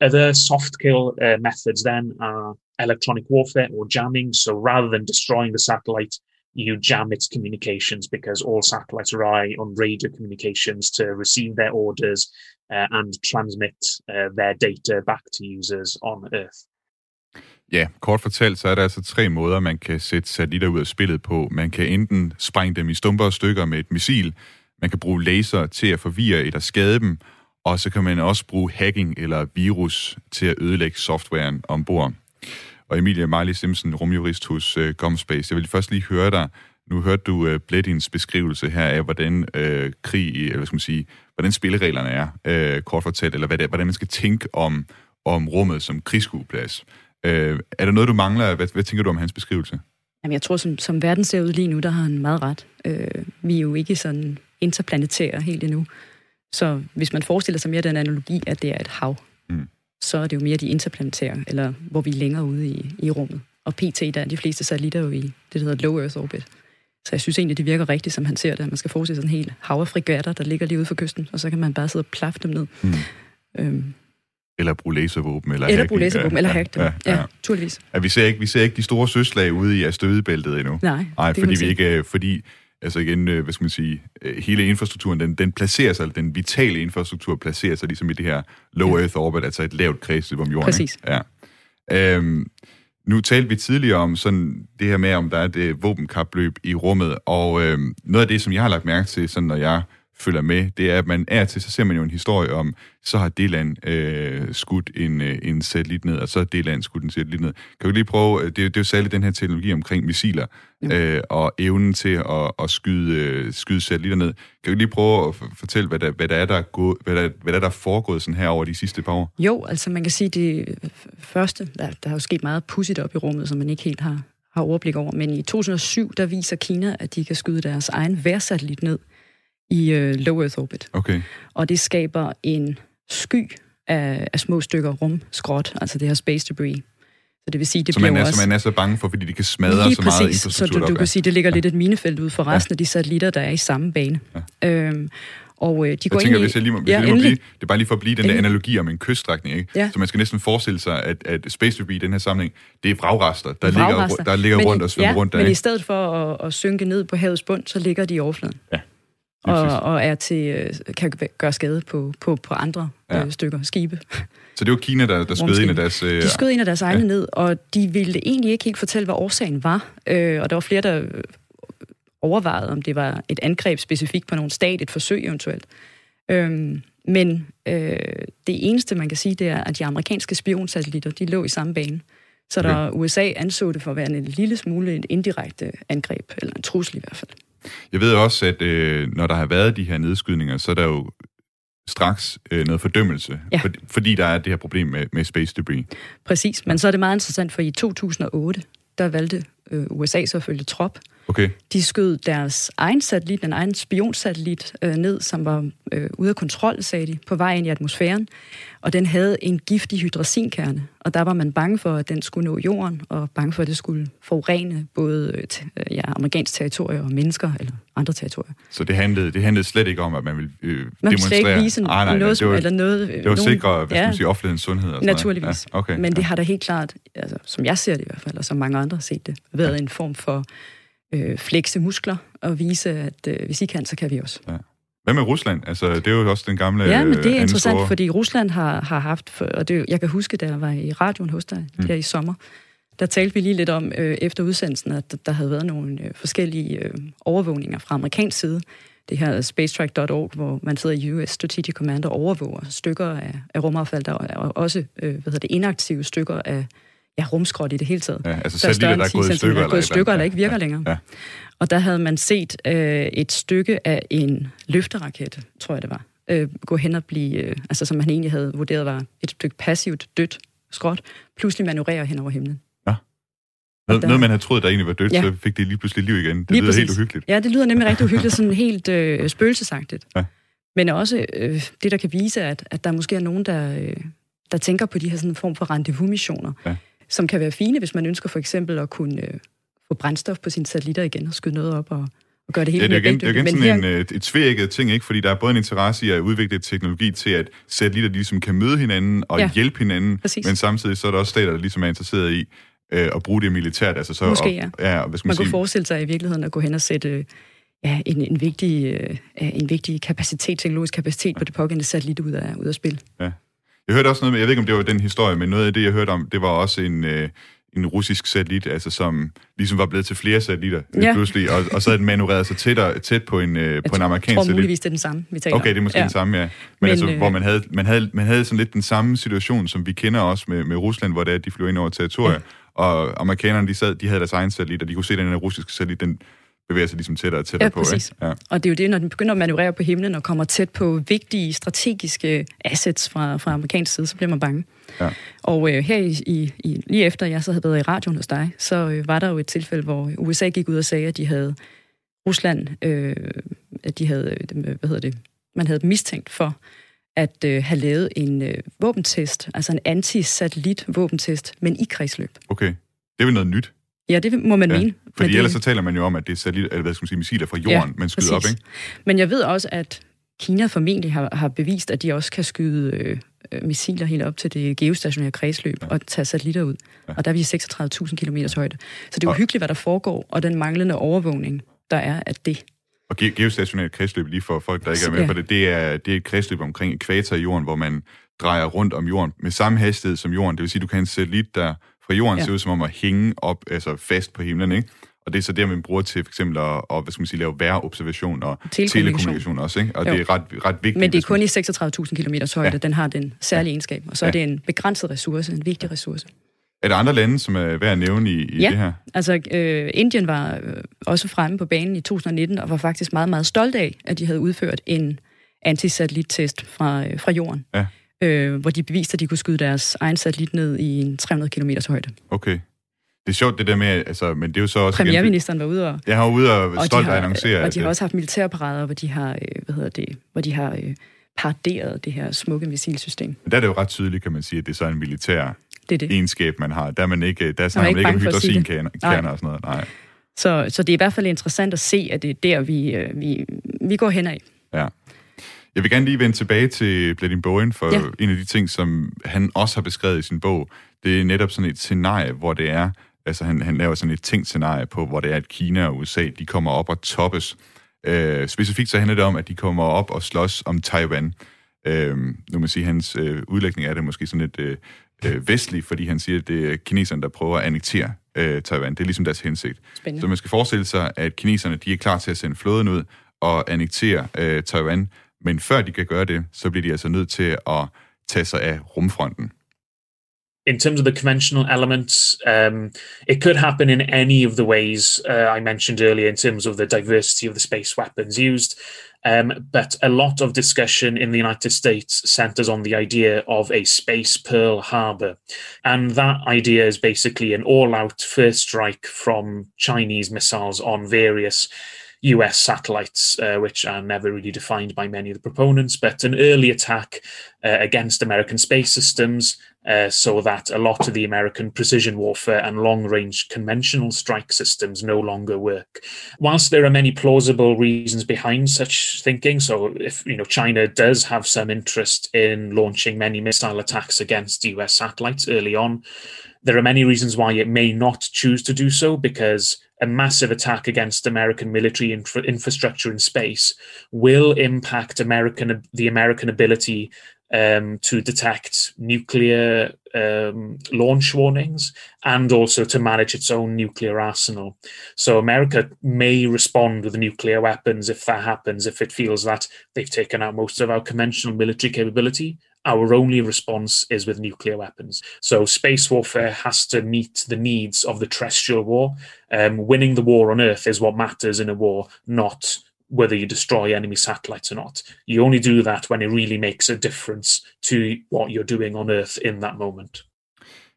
Other soft kill uh, methods then are electronic warfare or jamming. So rather than destroying the satellite, you jam its communications because all satellites rely on radio communications to receive their orders uh, and transmit uh, their data back to users on Earth. Ja, kort fortalt, så er der altså tre måder, man kan sætte satellitter ud af spillet på. Man kan enten sprænge dem i stumper og stykker med et missil, man kan bruge laser til at forvirre eller skade dem, og så kan man også bruge hacking eller virus til at ødelægge softwaren ombord. Og Emilie Marley Simpson, rumjurist hos øh, uh, Gomspace, jeg vil først lige høre dig. Nu hørte du øh, uh, Bledins beskrivelse her af, hvordan uh, krig, eller hvad skal man sige, hvordan spillereglerne er, uh, kort fortalt, eller hvad det er, hvordan man skal tænke om, om rummet som krigsskueplads. Øh, er der noget, du mangler? Hvad, hvad tænker du om hans beskrivelse? Jamen, jeg tror, som, som verden ser ud lige nu, der har han meget ret. Øh, vi er jo ikke sådan interplanetære helt endnu. Så hvis man forestiller sig mere den analogi, at det er et hav, mm. så er det jo mere de interplanetære, eller hvor vi er længere ude i, i rummet. Og PT, der er de fleste satellitter jo i det, der hedder low Earth orbit. Så jeg synes egentlig, det virker rigtigt, som han ser det, man skal forestille sådan en hel hav af frigatter, der ligger lige ude for kysten, og så kan man bare sidde og plaffe dem ned. Mm. Øhm, eller bruge laservåben. Eller, eller bruge laservåben, ja, eller hack dem. Ja, ja, ja. naturligvis. Ja, vi, ser ikke, vi ser ikke de store søslag ude i Asteroidebæltet endnu. Nej, Nej fordi vi ikke, fordi altså igen, øh, hvad skal man sige, øh, hele infrastrukturen, den, den placerer sig, den vitale infrastruktur placerer sig ligesom i det her low Earth orbit, altså et lavt kredsløb om jorden. Præcis. Ikke? Ja. Øhm, nu talte vi tidligere om sådan det her med, om der er et våbenkapløb i rummet, og øhm, noget af det, som jeg har lagt mærke til, sådan når jeg følger med, det er, at man er til, så ser man jo en historie om, så har det land øh, skudt en, øh, en satellit ned, og så har det land skudt en satellit ned. Kan du lige prøve, det, det er jo særligt den her teknologi omkring missiler, øh, og evnen til at, at skyde, øh, skyde satellitter ned. Kan du lige prøve at fortælle, hvad der, hvad der er, der er, gået, hvad der, hvad der, er, der er foregået sådan her over de sidste par år? Jo, altså man kan sige, det første, der, der har jo sket meget pudsigt op i rummet, som man ikke helt har, har overblik over, men i 2007, der viser Kina, at de kan skyde deres egen værsatellit ned i øh, low Earth orbit. Okay. Og det skaber en sky af, af små stykker rumskrot, altså det her space debris. Så det vil sige, det så bliver man er, også... Så man er så bange for, fordi de kan smadre Lige så meget præcis, infrastruktur så du, du kan sige, det ligger ja. lidt et minefelt ud for resten ja. af de satellitter, der er i samme bane. Ja. Øhm, og øh, de går jeg tænker, ind i... hvis jeg lige må, hvis ja, jeg lige må endelig. blive, det er bare lige for at blive den der analogi om en kyststrækning, ikke? Ja. Så man skal næsten forestille sig, at, at Space Debris i den her sammenhæng, det er vragrester, der Vragrester. ligger, der ligger men, rundt og svømmer ja, rundt der. men i ikke? stedet for at, at synke ned på havets bund, så ligger de i overfladen. Ja. Og, og er til, øh, kan gøre skade på, på, på andre Ja. øh, stykker skibe. Så det var Kina, der, der skød en af deres... Øh, De skød en af deres egne ja. ned, og de ville egentlig ikke helt fortælle, hvad årsagen var. Øh, og der var flere, der øh, overvejede, om det var et angreb specifikt på nogle stat, et forsøg eventuelt. Øhm, men øh, det eneste, man kan sige, det er, at de amerikanske spionsatellitter, de lå i samme bane. Så der Okay. USA anså det for at være en lille smule et indirekte angreb, eller en trussel i hvert fald. Jeg ved også, at øh, når der har været de her nedskydninger, så er der jo straks øh, noget fordømmelse, Ja. for, fordi der er det her problem med, med space debris. Præcis, men så er det meget interessant, for i 2008, der valgte øh, USA så at følge trop. Okay, De skød deres egen satellit, den egen spionsatellit, øh, ned, som var øh, ude af kontrol, sagde de, på vej ind i atmosfæren. Og den havde en giftig hydrasinkerne, og der var man bange for, at den skulle nå jorden, og bange for, at det skulle forurene både øh, øh, ja, amerikansk territorium og mennesker, eller andre territorier. så det handlede, det handlede slet ikke om, at man ville øh, Man demonstrere... slet ikke vise Ah, nej, noget, det var, eller noget... det var sikre, hvad skal man sige, offentlighedens sundhed og Naturligvis. Ja, okay, Men det ja. har da helt klart, altså, som jeg ser det i hvert fald, og som mange andre har set det, været en form for øh, flekse muskler og vise, at øh, hvis I kan, så kan vi også. Hvad med Rusland? Altså, det er jo også den gamle... Ja, men det er øh, interessant, store- fordi Rusland har, har haft, og det, jeg kan huske, da jeg var i radioen hos dig Mm. her i sommer, der talte vi lige lidt om øh, efter udsendelsen, at der havde været nogle øh, forskellige øh, overvågninger fra amerikansk side. Det her spacetrack.org, hvor man sidder i US Strategic Command og overvåger stykker af, af rumaffald, der er også øh, hvad hedder det, inaktive stykker af ja, rumskrot i det hele taget. Ja, altså Der er satellitter, der er gået 10 i stykker. eller gået stykker, eller ikke virker ja. længere. Ja. Og der havde man set øh, et stykke af en løfteraket, tror jeg det var, øh, gå hen og blive, øh, altså som man egentlig havde vurderet var et stykke passivt dødt skråt, pludselig manøvrere hen over himlen. Noget, der- noget, man havde troet, der egentlig var dødt, Ja. så fik det lige pludselig liv igen. Det Lige lyder helt præcis. uhyggeligt. Ja, det lyder nemlig rigtig uhyggeligt, sådan helt øh, spøgelsesagtigt. Ja. Men også øh, det, der kan vise, at, at der måske er nogen, der, øh, der tænker på de her sådan form for rendezvous-missioner, Ja. Som kan være fine, hvis man ønsker for eksempel at kunne øh, få brændstof på sine satellitter igen og skyde noget op og, og gøre det helt Ja, det er igen, det er igen sådan Men en, øh, et tvækket ting, ikke? Fordi der er både en interesse i at udvikle teknologi til, at satellitter ligesom kan møde hinanden og Ja. hjælpe hinanden, Præcis. men samtidig så er der også stater, der ligesom er interesseret i øh, at bruge det militært. Altså så Måske, op, ja. ja. hvad skal man, man kunne sige? forestille sig i virkeligheden at gå hen og sætte øh, ja, en, en, vigtig, øh, en vigtig kapacitet, teknologisk kapacitet på det pågældende satellit ud af, ud af spil. Jeg hørte også noget med, jeg ved ikke, om det var den historie, men noget af det, jeg hørte om, det var også en, øh, en russisk satellit, altså som ligesom var blevet til flere satellitter ja. Pludselig, og, og så havde den manøvreret sig tættere, tæt på en, øh, på en Jeg amerikansk tror satellit. muligvis, det er den samme, vi taler Okay, det er måske ja. den samme, ja. Men, Men altså, øh, hvor man havde, man, havde, man havde sådan lidt den samme situation, som vi kender også med, med Rusland, hvor det er, at de flyver ind over territoriet, ja. og amerikanerne, de, sad, de havde deres egen satellit, og de kunne se, at den her russiske satellit, den bevæger sig ligesom tættere og tættere Ja, på. præcis. Ikke? Ja. Og det er jo det, når den begynder at manøvrere på himlen og kommer tæt på vigtige strategiske assets fra, fra amerikansk side, så bliver man bange. Ja. Og øh, her i, i, lige efter jeg så havde været i radioen hos dig, så øh, var der jo et tilfælde, hvor USA gik ud og sagde, at de havde Rusland, øh, at de havde, øh, hvad hedder det, man havde mistænkt for at øh, have lavet en øh, våbentest, altså en anti-satellit våbentest, men i kredsløb. Okay, det er vel noget nyt. Ja, det må man ja, mene. Fordi ellers så taler man jo om, at det er satellit, eller hvad skal man sige, missiler fra jorden, ja, man skyder præcis. op, ikke? Men jeg ved også, at Kina formentlig har, har bevist, at de også kan skyde øh, øh missiler helt op til det geostationære kredsløb ja. og tage satellitter ud. Ja. Og der er vi 36.000 km højde. Så det er uhyggeligt, hvad der foregår, og den manglende overvågning, der er af det. Og ge- geostationært kredsløb, lige for folk, der ikke er med ja. på det, det er, det er et kredsløb omkring ekvator i jorden, hvor man drejer rundt om jorden med samme hastighed som jorden. Det vil sige, du kan en satellit, der fra jorden ja. ser ud som om at hænge op, altså fast på himlen, ikke? Og det er så det, man bruger til for eksempel at, at hvad skal man sige, lave vejrobservation og telekommunikation, telekommunikation også. Ikke? Og jo. det er ret, ret vigtigt. Men det er kun i 36.000 km højde, ja. den har den særlige egenskab. Og så ja. er det en begrænset ressource, en vigtig ressource. Er der andre lande, som er værd at nævne i, i ja, det her? altså øh, Indien var øh, også fremme på banen i 2019, og var faktisk meget, meget stolt af, at de havde udført en antisatellittest fra, øh, fra jorden. Ja. Øh, hvor de beviste, at de kunne skyde deres egen satellit ned i en 300 km højde. Okay. Det er sjovt det der med, altså, men det er jo så også... Premierministeren var ude og... Jeg har ude og, og stolt at annoncere... Og de har også haft militærparader, hvor de har, øh, hvad hedder det, hvor de har øh, paraderet det her smukke missilsystem. Men der er det jo ret tydeligt, kan man sige, at det er så en militær det er det. egenskab, man har. Der er man ikke, der snakker man ikke om hydrogenkerner og sådan noget. Nej. Så, så det er i hvert fald interessant at se, at det er der, vi, øh, vi, vi går hen af. Ja. Jeg vil gerne lige vende tilbage til Bledin Bowen, for ja. en af de ting, som han også har beskrevet i sin bog, det er netop sådan et scenarie, hvor det er, altså han, han laver sådan et tænkt scenarie på, hvor det er, at Kina og USA, de kommer op og toppes. Øh, specifikt så handler det om, at de kommer op og slås om Taiwan. Øh, nu må man sige, hans øh, udlægning er det måske sådan lidt øh, øh, vestlig, fordi han siger, at det er kineserne, der prøver at annektere øh, Taiwan. Det er ligesom deres hensigt. Spændende. Så man skal forestille sig, at kineserne de er klar til at sende flåden ud og annektere øh, Taiwan, men før de kan gøre det, så bliver de altså nødt til at tage sig af rumfronten. in terms of the conventional elements, um, it could happen in any of the ways uh, I mentioned earlier in terms of the diversity of the space weapons used. Um, but a lot of discussion in the United States centers on the idea of a space Pearl Harbor. And that idea is basically an all out first strike from Chinese missiles on various US satellites, uh, which are never really defined by many of the proponents, but an early attack uh, against American space systems uh, so that a lot of the American precision warfare and long range conventional strike systems no longer work. Whilst there are many plausible reasons behind such thinking, so if you know China does have some interest in launching many missile attacks against US satellites early on, there are many reasons why it may not choose to do so because a massive attack against American military infra- infrastructure in space will impact American the American ability um, to detect nuclear um, launch warnings and also to manage its own nuclear arsenal. So America may respond with nuclear weapons if that happens, if it feels that they've taken out most of our conventional military capability. Our only response is with nuclear weapons. So space warfare has to meet the needs of the terrestrial war. Um, winning the war on Earth is what matters in a war, not whether you destroy enemy satellites or not. You only do that when it really makes a difference to what you're doing on Earth in that moment.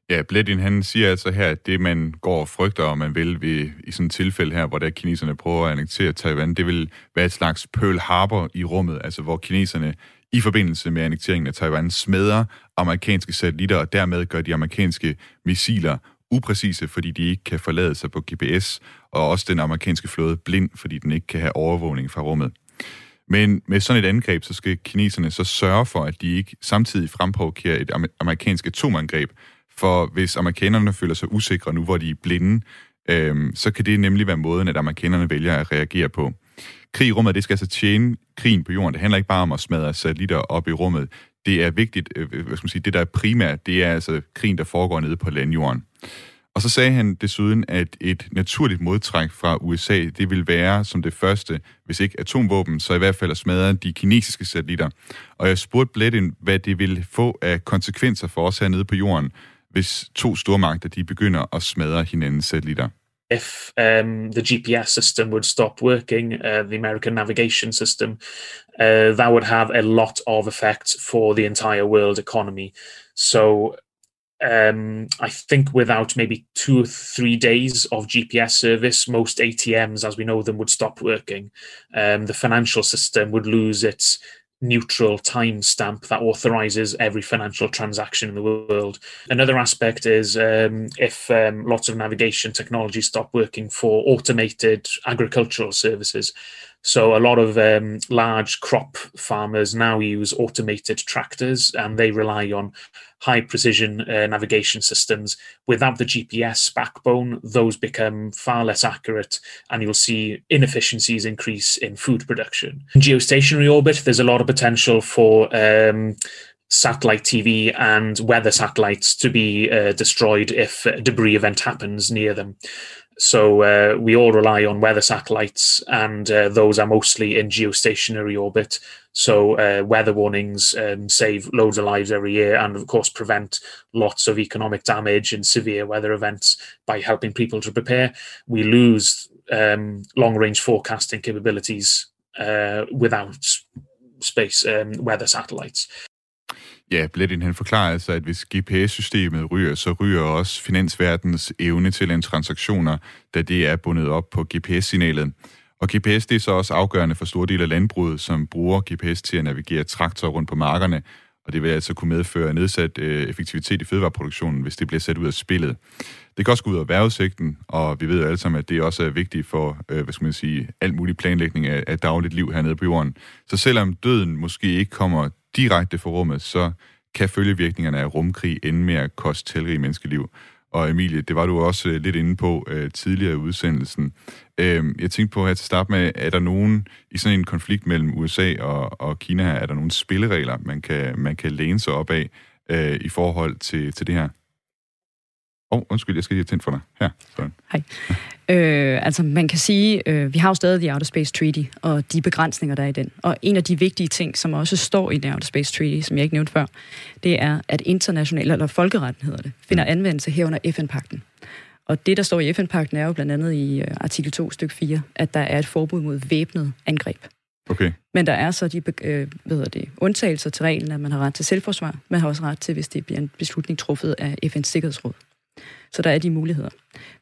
Ja, Bledin han siger altså her, at det man går og frygter, og man vil ved, i sådan et tilfælde her, hvor der kineserne prøver at annektere Taiwan, det vil være et slags Pearl Harbor i rummet, altså hvor kineserne i forbindelse med annekteringen af Taiwan smadrer amerikanske satellitter, og dermed gør de amerikanske missiler upræcise, fordi de ikke kan forlade sig på GPS, og også den amerikanske flåde blind, fordi den ikke kan have overvågning fra rummet. Men med sådan et angreb, så skal kineserne så sørge for, at de ikke samtidig fremprovokerer et amerikansk atomangreb. For hvis amerikanerne føler sig usikre nu, hvor de er blinde, øhm, så kan det nemlig være måden, at amerikanerne vælger at reagere på. Krig i rummet, det skal altså tjene krigen på jorden. Det handler ikke bare om at smadre satellitter op i rummet. Det er vigtigt, øh, øh, hvad skal man sige, det der er primært, det er altså krigen, der foregår nede på landjorden. Og så sagde han desuden, at et naturligt modtræk fra USA, det vil være som det første, hvis ikke atomvåben, så i hvert fald at smadre de kinesiske satellitter. Og jeg spurgte Bledin, hvad det vil få af konsekvenser for os hernede på jorden, hvis to stormagter de begynder at smadre hinandens satellitter. If um, the GPS system would stop working, uh, the American navigation system, uh, that would have a lot of effect for the entire world economy. So um, I think without maybe two or three days of GPS service, most ATMs, as we know them, would stop working. Um, the financial system would lose its neutral timestamp that authorizes every financial transaction in the world. Another aspect is um, if um, lots of navigation technology stop working for automated agricultural services. So a lot of um, large crop farmers now use automated tractors and they rely on high precision uh, navigation systems. Without the GPS backbone, those become far less accurate and you'll see inefficiencies increase in food production. In geostationary orbit, there's a lot of potential for um, satellite TV and weather satellites to be uh, destroyed if a debris event happens near them. So uh, we all rely on weather satellites, and uh, those are mostly in geostationary orbit. So uh, weather warnings um, save loads of lives every year, and of course prevent lots of economic damage and severe weather events by helping people to prepare. We lose um, long-range forecasting capabilities uh, without space um, weather satellites. Ja, Bledin han forklarer altså, at hvis GPS-systemet ryger, så ryger også finansverdens evne til en transaktioner, da det er bundet op på GPS-signalet. Og GPS det er så også afgørende for store dele af landbruget, som bruger GPS til at navigere traktorer rundt på markerne, og det vil altså kunne medføre nedsat øh, effektivitet i fødevareproduktionen, hvis det bliver sat ud af spillet. Det kan også gå ud af vejrudsigten, og vi ved jo alle sammen, at det også er vigtigt for, øh, hvad skal man sige, alt mulig planlægning af, af dagligt liv hernede på jorden. Så selvom døden måske ikke kommer direkte fra rummet, så kan følgevirkningerne af rumkrig ende med at koste talrige menneskeliv. Og Emilie, det var du også øh, lidt inde på øh, tidligere i udsendelsen. Øh, jeg tænkte på her til start med, er der nogen i sådan en konflikt mellem USA og, og Kina her, er der nogle spilleregler, man kan, man kan læne sig op af øh, i forhold til, til det her? Åh, oh, undskyld, jeg skal lige tændt for dig. Her, sådan. Hej. Øh, altså, man kan sige, øh, vi har jo stadig The Outer Space Treaty, og de begrænsninger, der er i den. Og en af de vigtige ting, som også står i The Outer Space Treaty, som jeg ikke nævnte før, det er, at international, eller folkeretten hedder det, finder anvendelse herunder FN-pakten. Og det, der står i FN-pakten, er jo blandt andet i uh, artikel 2, stykke 4, at der er et forbud mod væbnet angreb. Okay. Men der er så de øh, hvad det, undtagelser til reglen, at man har ret til selvforsvar. Man har også ret til, hvis det bliver en beslutning truffet af FN's Sikkerhedsråd. Så der er de muligheder.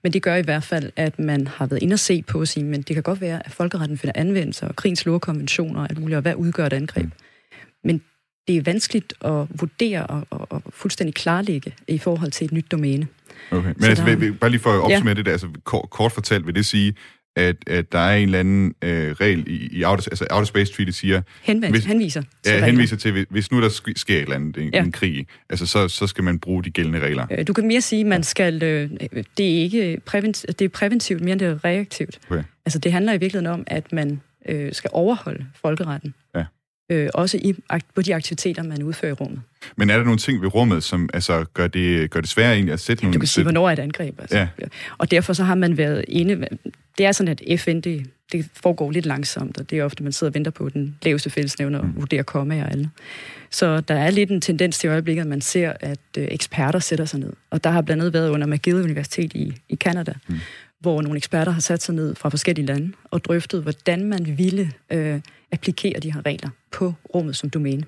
Men det gør i hvert fald, at man har været inde og se på at sige, men det kan godt være, at folkeretten finder anvendelse, og krigens konventioner og alt muligt, og hvad udgør et angreb. Men det er vanskeligt at vurdere og, og, og fuldstændig klarlægge i forhold til et nyt domæne. Okay, men altså, der... bare lige for at opsummere ja. det der, altså kort, kort fortalt vil det sige, at, at der er en eller anden øh, regel i, i Outer, altså Outer Space Treaty siger... Henvend, hvis, henviser til Ja, henviser til, hvis, nu der sker et eller andet, en, ja. en krig, altså så, så skal man bruge de gældende regler. Øh, du kan mere sige, man skal... Øh, det er ikke præventivt, det er præventivt mere end det er reaktivt. Okay. Altså det handler i virkeligheden om, at man øh, skal overholde folkeretten. Ja øh, også i, på de aktiviteter, man udfører i rummet. Men er der nogle ting ved rummet, som altså, gør, det, gør det svært egentlig at sætte nogle... Du kan sige, hvornår er et angreb. Altså. Ja. Og derfor så har man været inde... Det er sådan, at FN, det, det foregår lidt langsomt, og det er ofte, man sidder og venter på den laveste fællesnævner og mm. vurderer komme og alle. Så der er lidt en tendens til øjeblikket, at man ser, at øh, eksperter sætter sig ned. Og der har blandt andet været under McGill Universitet i, i Canada, mm. hvor nogle eksperter har sat sig ned fra forskellige lande og drøftet, hvordan man ville øh, applikere de her regler på rummet som domæne.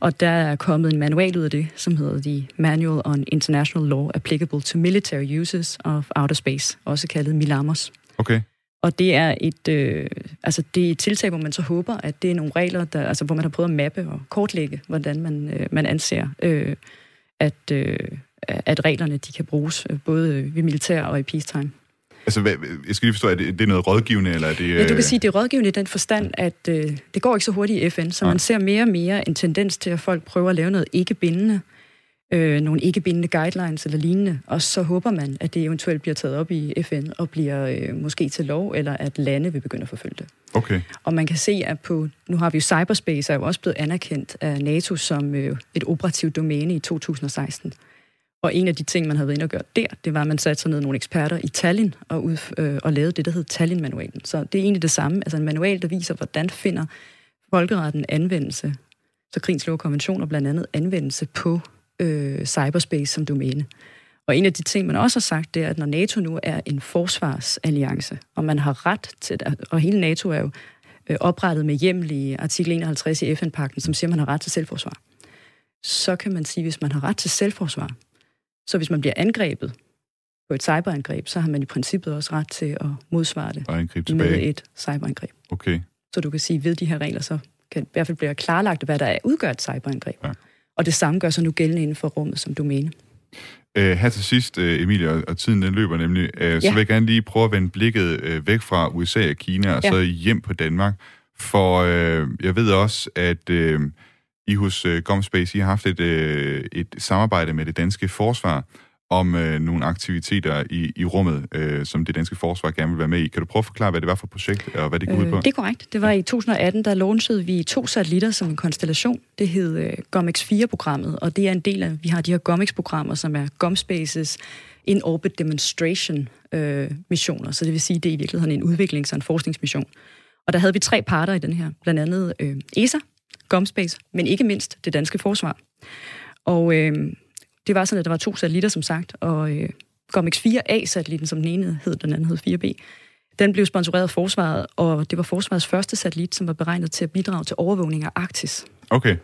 Og der er kommet en manual ud af det, som hedder The Manual on International Law Applicable to Military Uses of Outer Space, også kaldet MILAMOS. Okay. Og det er et, øh, altså det er et tiltag, hvor man så håber, at det er nogle regler, der, altså hvor man har prøvet at mappe og kortlægge, hvordan man, øh, man anser, øh, at, øh, at reglerne de kan bruges, øh, både ved militær og i peacetime. Altså, hvad, jeg skal lige forstå, er det, det er noget rådgivende, eller er det... Ja, du kan sige, det er rådgivende i den forstand, at øh, det går ikke så hurtigt i FN, så ja. man ser mere og mere en tendens til, at folk prøver at lave noget ikke-bindende, øh, nogle ikke-bindende guidelines eller lignende, og så håber man, at det eventuelt bliver taget op i FN og bliver øh, måske til lov, eller at lande vil begynde at forfølge det. Okay. Og man kan se, at på, nu har vi jo cyberspace, er jo også blevet anerkendt af NATO som øh, et operativt domæne i 2016. Og en af de ting, man havde været inde og gøre der, det var, at man satte sig ned nogle eksperter i Tallinn og, ud, øh, og lavede det, der hed Tallinn-manualen. Så det er egentlig det samme. Altså en manual, der viser, hvordan finder folkeretten anvendelse, så krigens lov konventioner blandt andet anvendelse på øh, cyberspace som domæne. Og en af de ting, man også har sagt, det er, at når NATO nu er en forsvarsalliance, og man har ret til og hele NATO er jo øh, oprettet med hjemmel i artikel 51 i FN-pakten, som siger, at man har ret til selvforsvar, så kan man sige, at hvis man har ret til selvforsvar, så hvis man bliver angrebet på et cyberangreb, så har man i princippet også ret til at modsvare det og tilbage. med et cyberangreb. Okay. Så du kan sige, ved de her regler, så kan, i hvert fald bliver klarlagt, hvad der er udgør et cyberangreb. Ja. Og det samme gør sig nu gældende inden for rummet som domæne. Øh, her til sidst, øh, Emilie, og tiden den løber nemlig, øh, ja. så vil jeg gerne lige prøve at vende blikket øh, væk fra USA og Kina, og ja. så hjem på Danmark. For øh, jeg ved også, at øh, I hos øh, Gomspace, I har haft et, øh, et samarbejde med det danske forsvar, om øh, nogle aktiviteter i, i rummet, øh, som det danske forsvar gerne vil være med i. Kan du prøve at forklare, hvad det var for et projekt, og hvad det går øh, ud på? Det er korrekt. Det var i 2018, der launchede vi to satellitter som en konstellation. Det hed øh, GOMX-4-programmet, og det er en del af, vi har de her GOMX-programmer, som er GOMSpaces In-Orbit Demonstration øh, missioner. Så det vil sige, det er i virkeligheden en udviklings- og en forskningsmission. Og der havde vi tre parter i den her, blandt andet øh, ESA, GOMSpace, men ikke mindst det danske forsvar. Og øh, det var sådan, at der var to satellitter, som sagt, og øh, GOMX-4A-satellitten, som den ene hed, den anden hed 4B, den blev sponsoreret af Forsvaret, og det var Forsvarets første satellit, som var beregnet til at bidrage til overvågning af Arktis. Okay.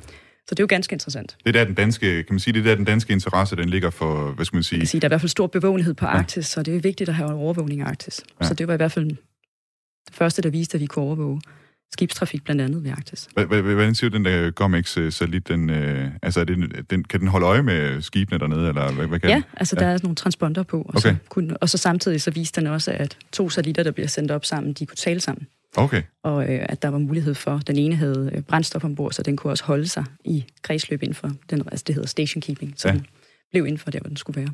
Så det er jo ganske interessant. Det er der den danske, kan man sige, det er der den danske interesse, den ligger for, hvad skal man sige? Jeg sige, der er i hvert fald stor bevågenhed på Arktis, ja. så det er vigtigt at have overvågning af Arktis. Ja. Så det var i hvert fald det første, der viste, at vi kunne overvåge skibstrafik blandt andet ved Arktis. Hvordan siger den der GOMX-satellit, den, øh, altså er det, den, kan den holde øje med skibene dernede, eller hvad, hvad kan Ja, den? altså ja. der er nogle transponder på, og, okay. så kunne, og så samtidig så viste den også, at to satellitter, der bliver sendt op sammen, de kunne tale sammen. Okay. Og øh, at der var mulighed for, den ene havde øh, brændstof ombord, så den kunne også holde sig i kredsløb inden for, den, altså det hedder station keeping, så ja. den blev inden for der, hvor den skulle være.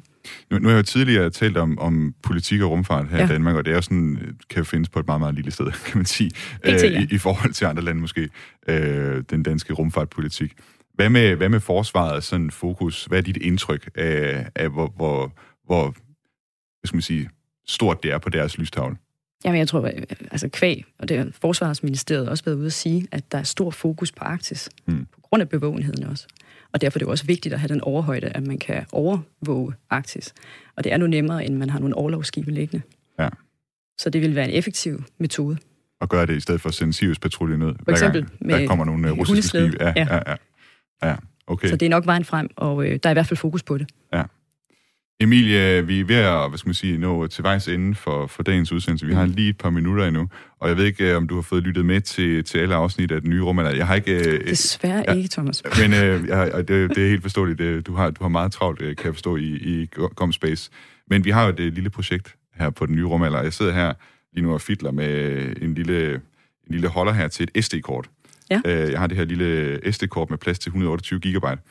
Nu, nu har jeg jo tidligere talt om, om politik og rumfart her ja. i Danmark, og det er sådan, kan findes på et meget, meget lille sted, kan man sige, ja. øh, i, i forhold til andre lande måske, øh, den danske rumfartpolitik. Hvad med, hvad med forsvaret sådan fokus? Hvad er dit indtryk af, af hvor, hvor, hvor hvad skal man sige, stort det er på deres lystavle? Jamen, jeg tror, altså kvæg, og det har Forsvarsministeriet også været ude at sige, at der er stor fokus på Arktis, mm. på grund af bevågenheden også. Og derfor er det også vigtigt at have den overhøjde, at man kan overvåge Arktis. Og det er nu nemmere, end man har nogle overlovsskibe liggende. Ja. Så det vil være en effektiv metode. Og gøre det i stedet for at sende Sirius-patrulje ned, for eksempel gang, med der kommer nogle øh, russiske skibe. Ja, ja. Ja, ja. ja, okay. Så det er nok vejen frem, og øh, der er i hvert fald fokus på det. Ja. Emilie, vi er ved at hvad skal man sige, nå til vejs ende for, for dagens udsendelse. Vi har mm. lige et par minutter endnu, og jeg ved ikke, om du har fået lyttet med til, til alle afsnit af den nye rum. Jeg har ikke... Øh, Desværre jeg, ikke, Thomas. Men øh, jeg, det, det er helt forståeligt. Det, du, har, du har meget travlt, øh, kan jeg forstå, i, i Comspace. Men vi har jo et øh, lille projekt her på den nye rumalder. Jeg sidder her lige nu og fidler med en lille, en lille holder her til et SD-kort. Ja. Jeg har det her lille SD-kort med plads til 128 gigabyte.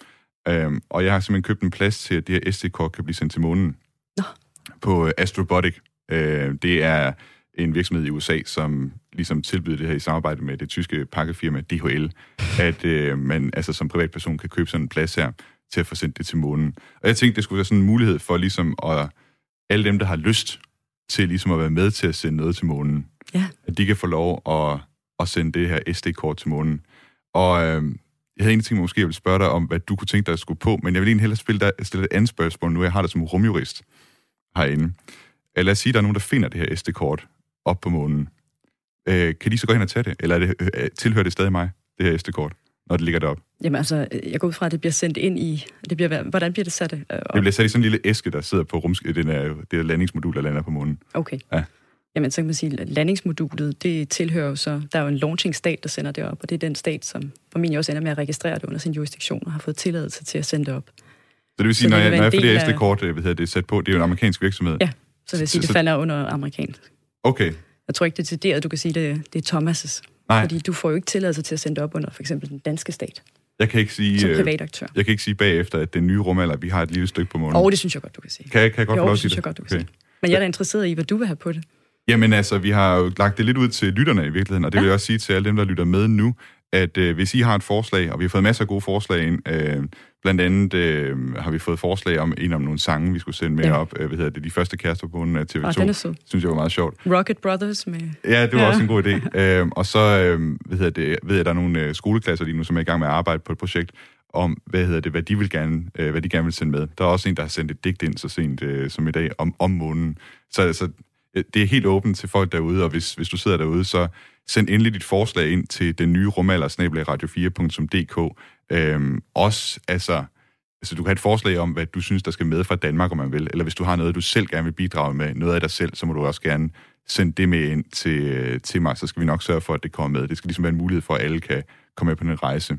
Øhm, og jeg har simpelthen købt en plads til, at det her SD-kort kan blive sendt til månen. Nå. På Astrobotic. Øh, det er en virksomhed i USA, som ligesom tilbyder det her i samarbejde med det tyske pakkefirma DHL, at øh, man altså som privatperson kan købe sådan en plads her til at få sendt det til månen. Og jeg tænkte, det skulle være sådan en mulighed for ligesom at alle dem, der har lyst til ligesom at være med til at sende noget til månen, ja. at de kan få lov at, at sende det her SD-kort til månen. Og øh, jeg havde egentlig tænkt mig måske, at jeg ville spørge dig om, hvad du kunne tænke dig at skulle på, men jeg vil egentlig hellere spille dig, stille et andet spørgsmål, nu jeg har det som rumjurist herinde. Øh, lad os sige, at der er nogen, der finder det her SD-kort op på månen. Øh, kan de så gå hen og tage det, eller er det, øh, tilhører det stadig mig, det her SD-kort, når det ligger deroppe? Jamen altså, jeg går ud fra, at det bliver sendt ind i... Det bliver, hvordan bliver det sat? Øh, det bliver sat i sådan en lille æske, der sidder på rums, den er, det er landingsmodul, der lander på månen. Okay. Ja. Jamen, så kan man sige, at landingsmodulet, det tilhører jo så, der er jo en launching-stat, der sender det op, og det er den stat, som formentlig også ender med at registrere det under sin jurisdiktion og har fået tilladelse til at sende det op. Så det vil sige, så når, jeg, når jeg får det SD-kort, hvad hedder det, sat på, det er jo en amerikansk virksomhed? Ja, så det vil sige, så, det falder under amerikansk. Okay. Jeg tror ikke, det er at du kan sige, det, det er Thomas' Nej. Fordi du får jo ikke tilladelse til at sende det op under for eksempel den danske stat. Jeg kan ikke sige, som øh, privataktør. Jeg kan ikke sige bagefter, at den nye rumalder, vi har et lille stykke på månen. Åh, oh, det synes jeg godt, du kan sige. Kan kan jeg godt jo, det? synes jeg godt, du kan okay. sige. Men jeg er da interesseret i, hvad du vil have på det. Jamen altså, vi har jo lagt det lidt ud til lytterne i virkeligheden, og det ja. vil jeg også sige til alle dem, der lytter med nu, at øh, hvis I har et forslag, og vi har fået masser af gode forslag ind, øh, blandt andet øh, har vi fået forslag om en om nogle sange, vi skulle sende med ja. op. Øh, hvad hedder det? De første kærester på af TV2. Oh, den er sød. Synes jeg var meget sjovt. Rocket Brothers med... Ja, det var ja. også en god idé. øh, og så øh, hvad hedder det, ved jeg, at der er nogle øh, skoleklasser lige nu, som er i gang med at arbejde på et projekt, om, hvad hedder det, hvad de vil gerne, øh, hvad de gerne vil sende med. Der er også en, der har sendt et digt ind så sent øh, som i dag om, om månen. Så altså, Øh, det er helt åbent til folk derude, og hvis, hvis du sidder derude, så send endelig dit forslag ind til den nye rumalder, radio4.dk. Øhm, også, altså, altså, du kan have et forslag om, hvad du synes, der skal med fra Danmark, om man vil, eller hvis du har noget, du selv gerne vil bidrage med, noget af dig selv, så må du også gerne send det med ind til, øh, til mig, så skal vi nok sørge for, at det kommer med. Det skal ligesom være en mulighed for, at alle kan komme med på den rejse.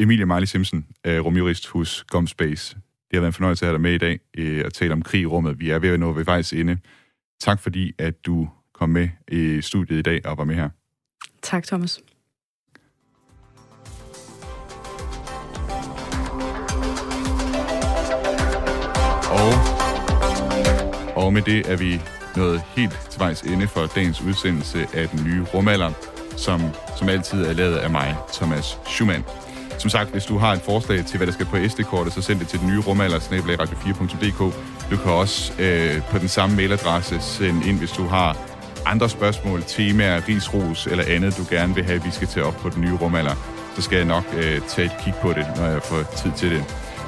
Emilie Marley Simpson, øh, rumjurist hos GomSpace. Det har været en fornøjelse at have dig med i dag og tale om krig i rummet. Vi er ved at nå ved vejs ende. Tak fordi, at du kom med i studiet i dag og var med her. Tak, Thomas. Og, og med det er vi nået helt til vejs ende for dagens udsendelse af den nye rumalder, som, som altid er lavet af mig, Thomas Schumann. Som sagt, hvis du har et forslag til, hvad der skal på SD-kortet, så send det til den nye rumalder, radio4.dk. Du kan også øh, på den samme mailadresse sende ind, hvis du har andre spørgsmål, temaer, risros eller andet, du gerne vil have, at vi skal tage op på den nye rumalder. Så skal jeg nok øh, tage et kig på det, når jeg får tid til det.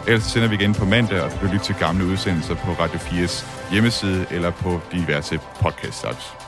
Ellers sender vi igen på mandag, og du kan lytte til gamle udsendelser på Radio 4's hjemmeside eller på diverse podcast-apps.